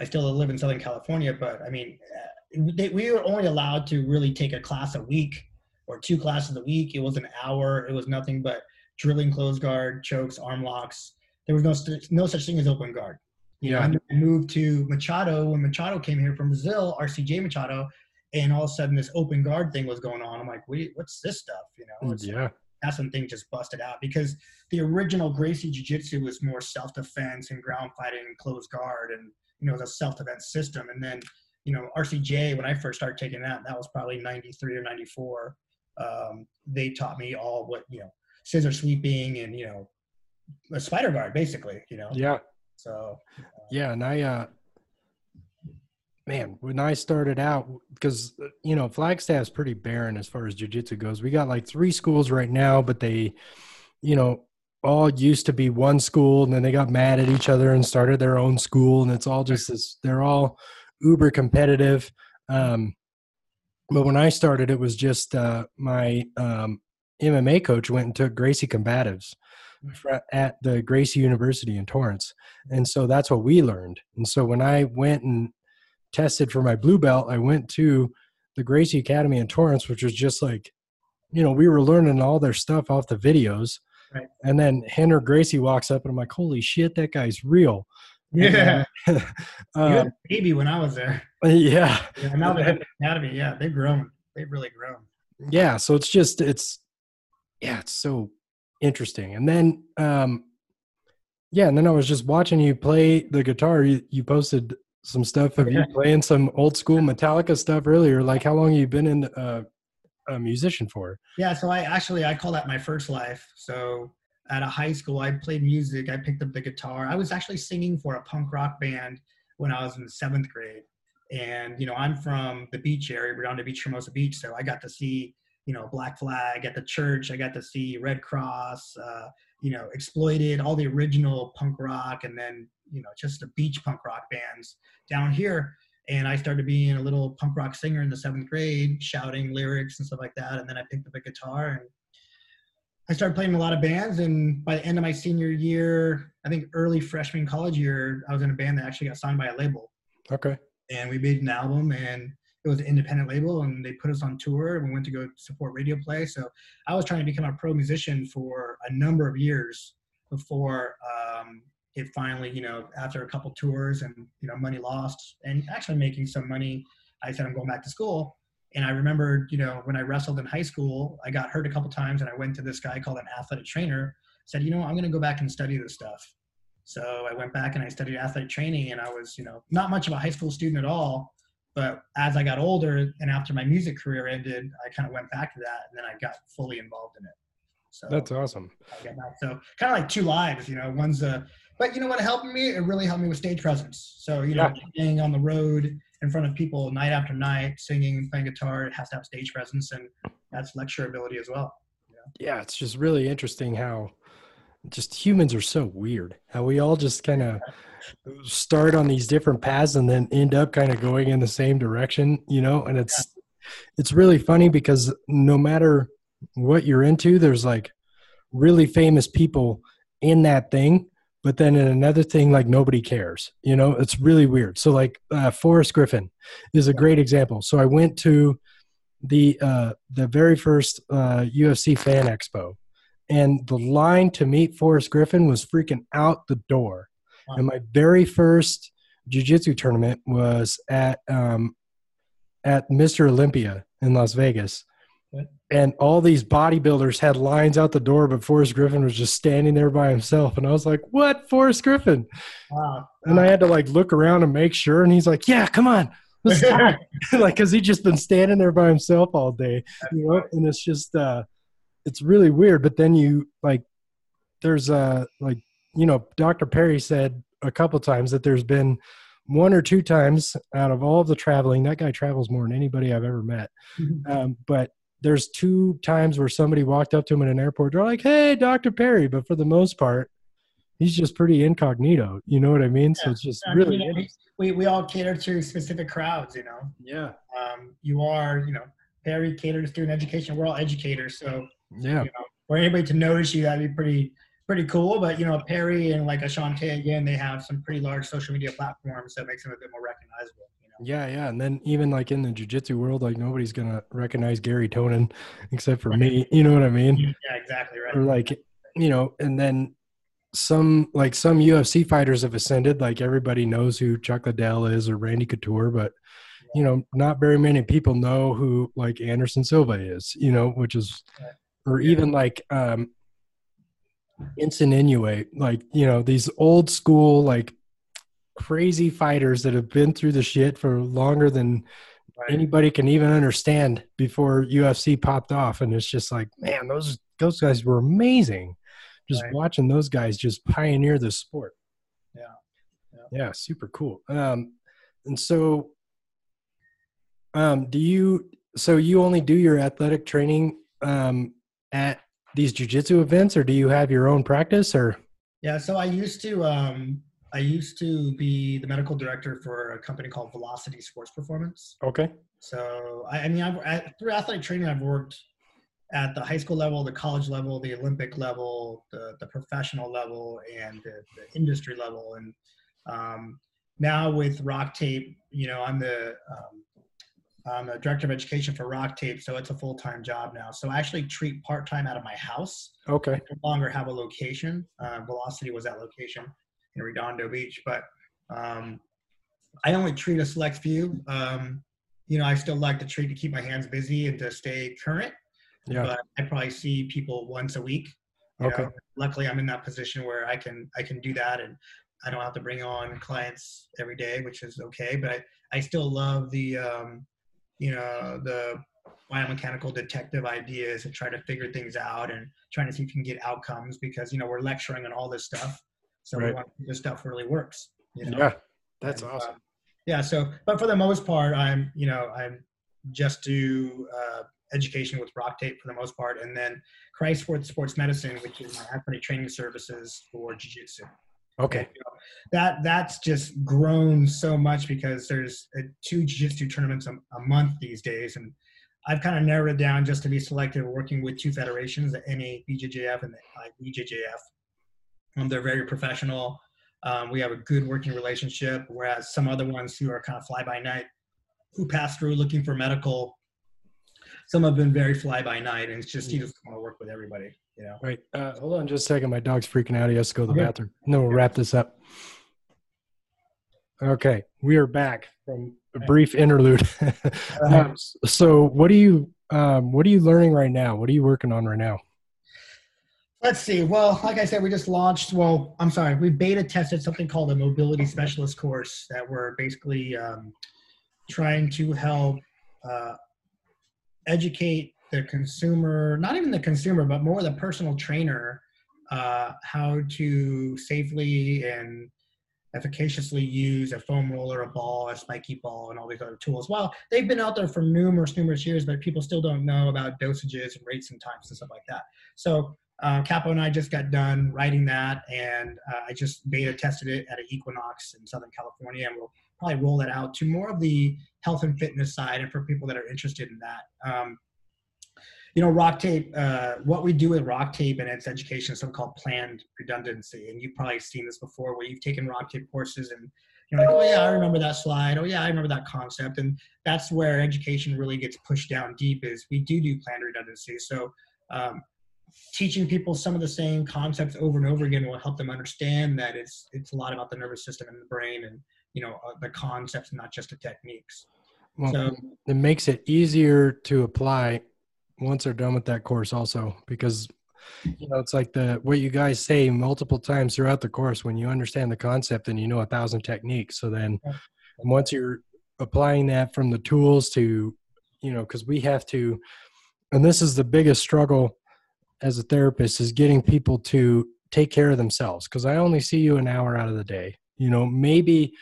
I still live in Southern California, but I mean, uh, they, we were only allowed to really take a class a week or two classes a week. It was an hour. It was nothing but drilling close guard, chokes, arm locks. There was no no such thing as open guard. You yeah. know, I moved to Machado when Machado came here from Brazil, RCJ Machado, and all of a sudden this open guard thing was going on. I'm like, wait, what's this stuff? You know, it's, yeah. That's when things just busted out because the original Gracie Jiu Jitsu was more self defense and ground fighting and close guard and you know the self-defense system. And then you know rcj when i first started taking that that was probably 93 or 94 um, they taught me all what you know scissor sweeping and you know a spider guard basically you know? Yeah. So uh, yeah and i uh man when i started out because you know flagstaff's pretty barren as far as jiu-jitsu goes. We got like three schools right now but they you know all used to be one school and then they got mad at each other and started their own school and it's all just this they're all uber competitive um but when I started, it was just uh, my um, MMA coach went and took Gracie combatives at the Gracie University in Torrance, and so that's what we learned. And so when I went and tested for my blue belt, I went to the Gracie Academy in Torrance, which was just like, you know, we were learning all their stuff off the videos. Right. And then Rener Gracie walks up, and I'm like, "Holy shit, that guy's real!" Yeah, And, you had a baby when I was there. yeah, Yeah, now they have the academy. Yeah, they've grown. They've really grown. yeah so it's just it's yeah it's so interesting and then um yeah and then i was just watching you play the guitar you, you posted some stuff of you playing some old school metallica stuff earlier like how long you been in uh, a musician for Yeah, so I actually I call that my first life. So at a high school, I played music. I picked up the guitar. I was actually singing for a punk rock band when I was in the seventh grade. And you know, I'm from the beach area, Redondo Beach, Hermosa Beach. So I got to see you know Black Flag at the church. I got to see Red Cross. Uh, you know, exploited all the original punk rock, and then you know just the beach punk rock bands down here and I started being a little punk rock singer in the seventh grade, shouting lyrics and stuff like that. And then I picked up a guitar and I started playing a lot of bands. And by the end of my senior year, I think early freshman college year, I was in a band that actually got signed by a label. okay And we made an album and it was an independent label and they put us on tour and we went to go support radio play. So I was trying to become a pro musician for a number of years before um, it finally, you know, after a couple tours and, you know, money lost and actually making some money, I said, I'm going back to school. And I remembered, you know, when I wrestled in high school, I got hurt a couple times and I went to this guy called an athletic trainer, said, you know, I'm going to go back and study this stuff. So I went back and I studied athletic training and I was, you know, not much of a high school student at all. But as I got older and after my music career ended, I kind of went back to that and then I got fully involved in it. So that's awesome. So kind of like two lives, you know, one's a, but you know what helped me? It really helped me with stage presence. So, you know, being on the road in front of people night after night, singing, playing guitar, it has to have stage presence and that's lecture ability as well. yeah it's just really interesting how just humans are so weird how we all just kind of start on these different paths and then end up kind of going in the same direction you know and it's it's really funny because no matter what you're into there's like really famous people in that thing but then in another thing like nobody cares you know it's really weird so like uh, forrest griffin is a great example so i went to the uh, the very first uh, UFC fan expo, and the line to meet Forrest Griffin was freaking out the door. Wow. And my very first jiu-jitsu tournament was at um, at Mr. Olympia in Las Vegas. And all these bodybuilders had lines out the door, but Forrest Griffin was just standing there by himself. And I was like, "What, Forrest Griffin?" Wow. And I had to like look around and make sure. And he's like, "Yeah, come on, like because he's just been standing there by himself all day you know and it's just uh it's really weird but then you like there's uh like you know dr perry said a couple times that there's been one or two times out of all of the traveling that guy travels more than anybody i've ever met um, but there's two times where somebody walked up to him in an airport they're like hey dr perry but for the most part he's just pretty incognito you know what i mean so it's just I really know, we, we, we all cater to specific crowds, you know. yeah Um, you are, you know, Perry caters to student education. We're all educators, so yeah you know, for anybody to notice you, that'd be pretty pretty cool. But you know, Perry and like Ashante again, they have some pretty large social media platforms that makes them a bit more recognizable. Yeah, yeah, and then even like in the jujitsu world, like nobody's gonna recognize Garry Tonon except for me. You know what I mean? yeah, exactly right. Or like, you know, and then some like some UFC fighters have ascended. Like everybody knows who Chuck Liddell is or Randy Couture, but you know, not very many people know who like Anderson Silva is. You know, which is, or even like um, Enson Inoue, like you know these old school like crazy fighters that have been through the shit for longer than Right. anybody can even understand before UFC popped off. And it's just like, man, those those guys were amazing. Just Right. watching those guys just pioneer the sport. Yeah. Yeah, super cool. Um, and so, um, do you? So you only do your athletic training um, at these jujitsu events, or do you have your own practice? Or Yeah, so I used to um, I used to be the medical director for a company called Velocity Sports Performance. okay, So I, I mean, I've I, through athletic training, I've worked at the high school level, the college level, the Olympic level, the, the professional level, and the, the industry level. And um, now with Rock Tape, you know, I'm the um, I'm the director of education for Rock Tape, so it's a full time job now. So I actually treat part time out of my house. Okay. I no longer have a location. Uh, Velocity was that location in Redondo Beach, but um, I only treat a select few. Um, you know, I still like to treat to keep my hands busy and to stay current. Yeah. But I probably see people once a week. Okay. know. Luckily, I'm in that position where I can I can do that, and I don't have to bring on clients every day, which is okay. But I, I still love the um, you know the biomechanical detective ideas and try to figure things out and trying to see if you can get outcomes because you know we're lecturing on all this stuff, so we Right. this stuff really works. You know? Yeah. That's And, awesome. uh, yeah. So, but for the most part, I'm, you know, I'm just do uh, education with rock tape for the most part, and then Kreiswirth Sports Medicine, which is my athletic training services for jiu-jitsu. Okay. That that's just grown so much because there's uh, two jiu-jitsu tournaments a, a month these days, and I've kind of narrowed it down just to be selective, working with two federations, the NA BJJF and the IBJJF. Um, they're very professional. Um, we have a good working relationship, whereas some other ones who are kind of fly by night, who pass through looking for medical, some have been very fly by night, and it's just you just want to work with everybody, you know. Right. uh, hold on just a second. My dog's freaking out. He has to go to the Okay. bathroom. No, we'll wrap this up. Okay, we are back from a brief interlude. um, so, what are you um, what are you learning right now? What are you working on right now? Let's see. Well, like I said, we just launched. Well, I'm sorry, we beta tested something called a mobility specialist course that we're basically um, trying to help uh, educate the consumer, not even the consumer, but more the personal trainer, uh, how to safely and efficaciously use a foam roller, a ball, a spiky ball, and all these other tools. Well, they've been out there for numerous, numerous years, but people still don't know about dosages and rates and times and stuff like that. So uh, Capo and I just got done writing that, and uh, I just beta tested it at an Equinox in Southern California, and we'll probably roll that out to more of the health and fitness side, and for people that are interested in that. Um, you know, Rock Tape. Uh, what we do with Rock Tape and its education is something called planned redundancy, and you've probably seen this before, where you've taken Rock Tape courses and you're like, oh yeah, I remember that slide. Oh yeah, I remember that concept, and that's where education really gets pushed down deep. Is we do do planned redundancy, so. Um, teaching people some of the same concepts over and over again will help them understand that it's it's a lot about the nervous system and the brain and you know uh, the concepts not just the techniques Well, So- it makes it easier to apply once they're done with that course, also because you know it's like the what you guys say multiple times throughout the course. When you understand the concept, and you know a thousand techniques. So then, once you're applying that from the tools to, you know, because we have to, and this is the biggest struggle as a therapist is getting people to take care of themselves. Because I only see you an hour out of the day. You know, maybe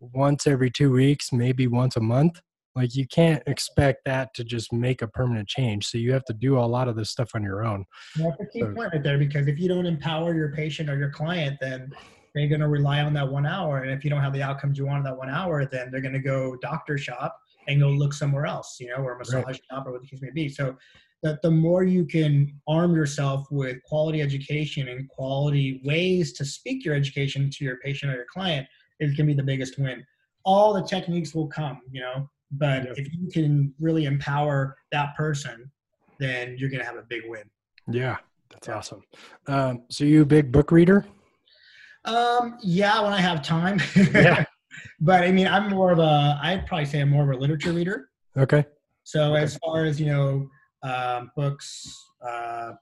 once every two weeks, maybe once a month like you can't expect that to just make a permanent change so you have to do a lot of this stuff on your own that's a key So- point right there because if you don't empower your patient or your client then they're going to rely on that one hour and if you don't have the outcomes you want in that one hour then they're going to go doctor shop and go look somewhere else you know or a massage shop or what the case may be so that the more you can arm yourself with quality education and quality ways to speak your education to your patient or your client is going to be the biggest win all the techniques will come you know but Yeah. if you can really empower that person then you're going to have a big win yeah that's Yeah. awesome um, so you a big book reader Um, yeah, when I have time. Yeah. but I mean, I'm more of a, I'd probably say I'm more of a literature reader. okay So Okay. as far as, you know, um, books, uh,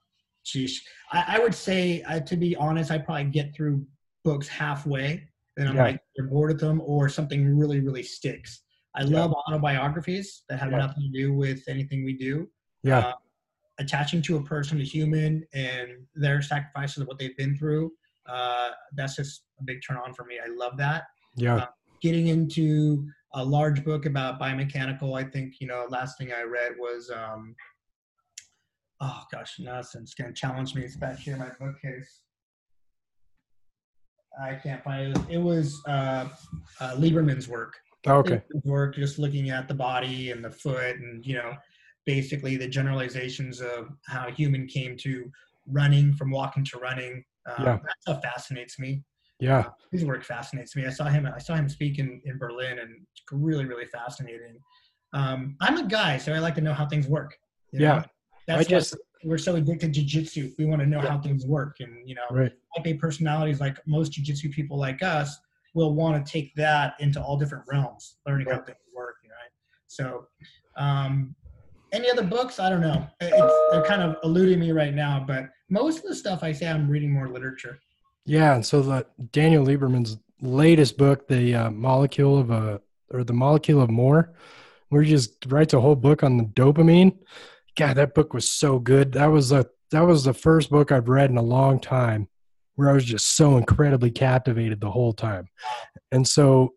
geez, I, I would say, uh, to be honest, I probably get through books halfway. and I'm Yeah. like, you're bored of them or something really, really sticks. I Yeah. love autobiographies that have Yeah. nothing to do with anything we do. yeah Uh, attaching to a person, a human, and their sacrifices of what they've been through. Uh, that's just a big turn on for me. I love that. yeah Getting into a large book about biomechanical, I think you know. Last thing I read was, um, oh gosh, nonsense. Going to challenge me. It's back here in my bookcase. I can't find it. It was uh, uh, Lieberman's work. Oh, okay. Work just looking at the body and the foot, and you know, basically the generalizations of how a human came to running from walking to running. Um, Yeah. That stuff fascinates me. Yeah. His work fascinates me. I saw him. I saw him speak in, in Berlin, and it's really, really fascinating. Um, I'm a guy, so I like to know how things work. you know? Yeah. That's I just we're so addicted to jiu-jitsu. We want to know Yeah. how things work, and you know, right. type A personalities like most jiu-jitsu people like us will want to take that into all different realms, learning how things work. You know, right? So, um, any other books? I don't know. It's, they're kind of eluding me right now, but most of the stuff I say, I'm reading more literature. Yeah, and so the Daniel Lieberman's latest book, the uh, molecule of a or the molecule of more, where he just writes a whole book on the dopamine. God, that book was so good. That was a that was the first book I've read in a long time where I was just so incredibly captivated the whole time. And so,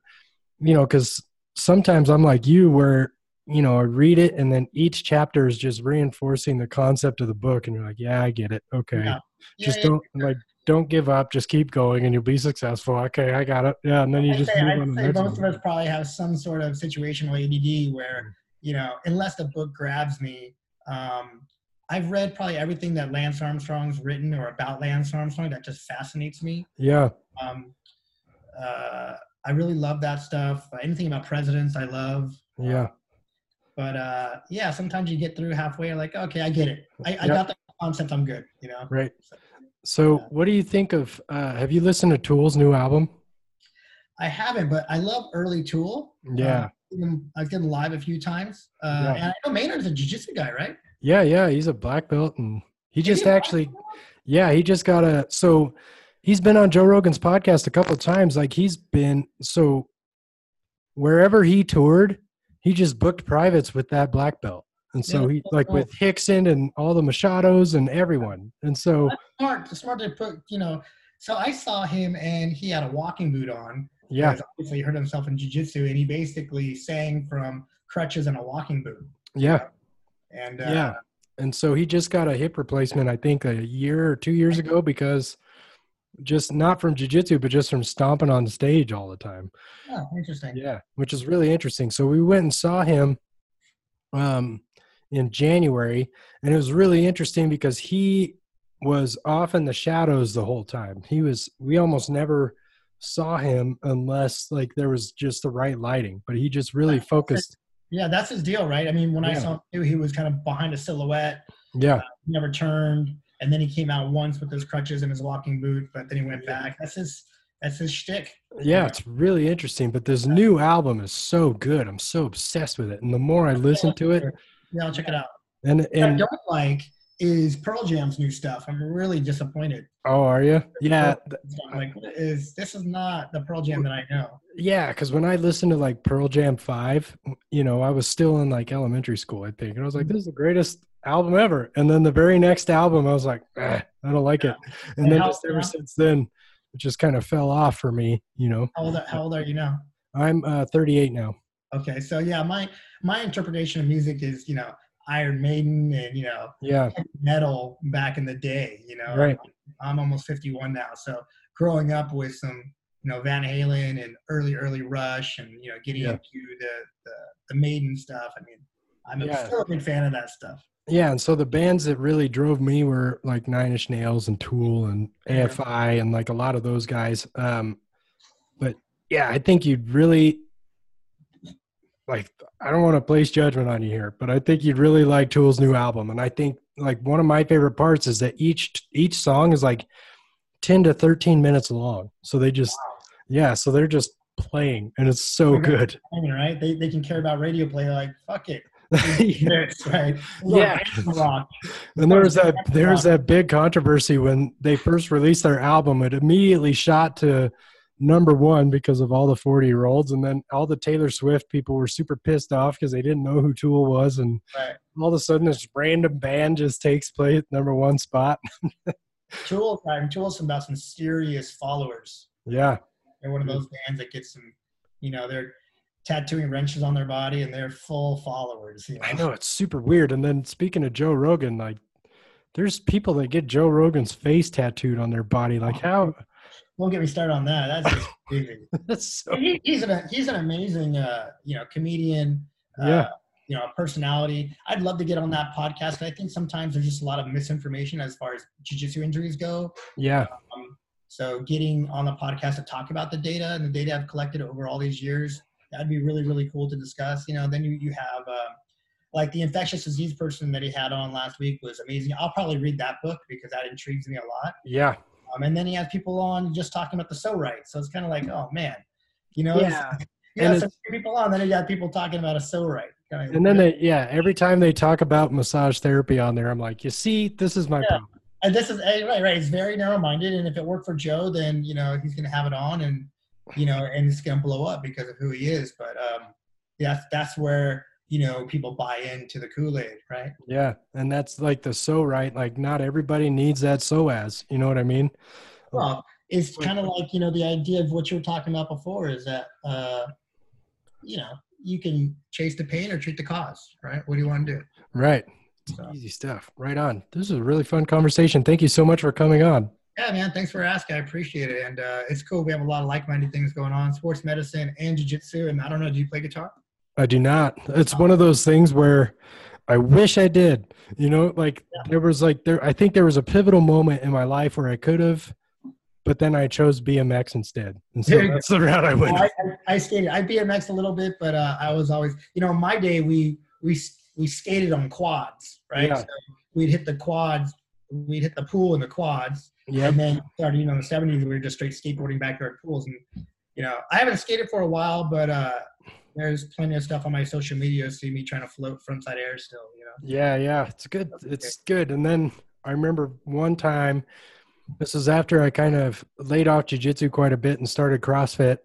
you know, because sometimes I'm like you, where you know I read it and then each chapter is just reinforcing the concept of the book, and you're like, yeah, I get it. Okay Yeah. just Yeah, don't like don't give up just keep going and you'll be successful okay i got it yeah and then you I'd just say, move I'd on to the say most of us probably have some sort of situational ADD where, mm. you know, unless the book grabs me, um, I've read probably everything that Lance Armstrong's written or about Lance Armstrong that just fascinates me. yeah Um, uh, I really love that stuff. Anything about presidents, I love. yeah But uh, yeah, sometimes you get through halfway, you're like, okay, I get it. I, I Yep. got the concept. I'm good. You know. right so what do you think of uh have you listened to tool's new album I haven't, but I love early Tool. yeah Uh, I've seen- I've seen them live a few times. Uh, Yeah. And I know Maynard's a jiu-jitsu guy, right? yeah yeah he's a black belt and he Is just he actually yeah he just got a so he's been on joe rogan's podcast a couple times like he's been so wherever he toured he just booked privates with that black belt and so Yeah, he like cool. with hickson and all the machados and everyone and so smart. Smart to put, you know. So I saw him, and he had a walking boot on. Yeah Obviously, he hurt himself in jiu-jitsu, and he basically sang from crutches and a walking boot. yeah And uh, Yeah. And so he just got a hip replacement, I think a year or two years ago, because just not from jujitsu, but just from stomping on the stage all the time. oh, interesting. Yeah. Which is really interesting. So we went and saw him um, in January, and it was really interesting because he was off in the shadows the whole time. He was, we almost never saw him unless like there was just the right lighting, but he just really focused. Yeah, that's his deal, right? I mean, when I saw him, too, he was kind of behind a silhouette. Yeah. Uh, he never turned, and then he came out once with those crutches and his walking boot, but then he went Yeah. back. That's his. That's his shtick. Yeah, it's really interesting. But this new album is so good. I'm so obsessed with it. And the more I listen to it, Yeah, I'll check it out. and and don't like is Pearl Jam's new stuff. I'm really disappointed. oh, are you? Yeah, I'm like, what is this? Is not the Pearl Jam that I know. yeah. Because when I listened to like Pearl Jam Five, you know, I was still in like elementary school, I think, and I was like, "This is the greatest album ever." And then the very next album, I was like, eh, "I don't like it." And And then just ever since then, it just kind of fell off for me. You know, How old, how old are you now? I'm uh, 38 now. Okay, so yeah, my my interpretation of music is you know Iron Maiden and you know Yeah, metal back in the day. You know, right. I'm almost 51 now, so growing up with some you know Van Halen and early early Rush and you know getting Yeah. into the, the the Maiden stuff. I mean, I'm Yeah. still a big fan of that stuff. Yeah, and so the bands that really drove me were like Nine Inch Nails and Tool and AFI and like a lot of those guys. Um, but yeah, I think you'd really like. I don't want to place judgment on you here, but I think you'd really like Tool's new album. And I think like one of my favorite parts is that each each song is like ten to thirteen minutes long. So they just yeah, so they're just playing, and it's so good. Mean, right? They they can care about radio play. Like fuck it. Yeah. Lyrics, right? Yeah. And there was that there was that big controversy when they first released their album. It immediately shot to number one because of all the 40 year olds, and then all the Taylor Swift people were super pissed off because they didn't know who Tool was, and Right. all of a sudden this random band just takes place number one spot. Tool, time Tool's about some serious followers. Yeah, They're one of those bands that get some, you know, they're tattooing wrenches on their body and they're full followers. You know? I know it's super weird. And then speaking of Joe Rogan, like there's people that get Joe Rogan's face tattooed on their body. Like how Don't get me started on that. That's just crazy. That's so, he, he's an he's an amazing uh, you know comedian. Uh, Yeah. You know, a personality. I'd love to get on that podcast. I think sometimes there's just a lot of misinformation as far as jujitsu injuries go. yeah, Um, so getting on the podcast to talk about the data and the data I've collected over all these years, that'd be really, really cool to discuss. You know, then you, you have uh, like the infectious disease person that he had on last week was amazing. I'll probably read that book because that intrigues me a lot. yeah, Um, and then he has people on just talking about the so right. So it's kind of like, oh man, you know, yeah. you And people on, then you got people talking about a so right. Kind of, And then they, yeah, every time they talk about massage therapy on there, I'm like, you see, this is my Yeah. problem. and this is eh, right, right. It's very narrow minded, and if it worked for Joe, then you know he's gonna have it on, and you know, and it's gonna blow up because of who he is. But um, yeah, that's where you know people buy into the Kool Aid, right? Yeah, and that's like the so right. Like, not everybody needs that so as You know what I mean? Well, it's kind of like you know the idea of what you were talking about before is that uh, you know you can chase the pain or treat the cause, right? What do you want to do? Right. So, Easy stuff. Right on. This is a really fun conversation. Thank you so much for coming on. yeah, man, thanks for asking. I appreciate it, and uh, it's cool. We have a lot of like-minded things going on: sports medicine and jiu-jitsu. And I don't know, do you play guitar? I do not. It's one of those things where I wish I did. You know, like there was like there I think there was a pivotal moment in my life where I could have, but then I chose BMX instead. And so that's the route I went. I, I, I skated. I BMX a little bit, but uh, I was always, you know, in my day we we we skated on quads, right? Yeah. So we'd hit the quads, we'd hit the pool in the quads, Yep. and then started, you know, in the seventies we were just straight skateboarding backyard pools, and you know, I haven't skated for a while, but uh, there's plenty of stuff on my social media. See me trying to float frontside air still, you know. Yeah, yeah, it's good. It's good. And then I remember one time, this is after I kind of laid off jujitsu quite a bit and started CrossFit.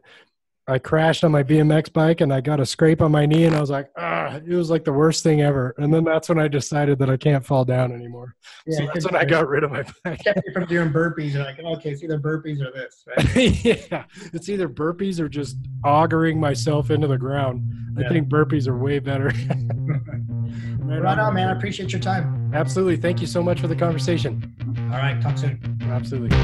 I crashed on my BMX bike and I got a scrape on my knee, and I was like, ah, it was like the worst thing ever. And then that's when I decided that I can't fall down anymore. so that's when I got rid of my bike. kept me from doing burpees. You're like, okay, it's either burpees or this, right? yeah, it's either burpees or just augering myself into the ground. I think burpees are way better. Right right on, man. I appreciate your time. Absolutely. Thank you so much for the conversation. All right, talk soon. Absolutely.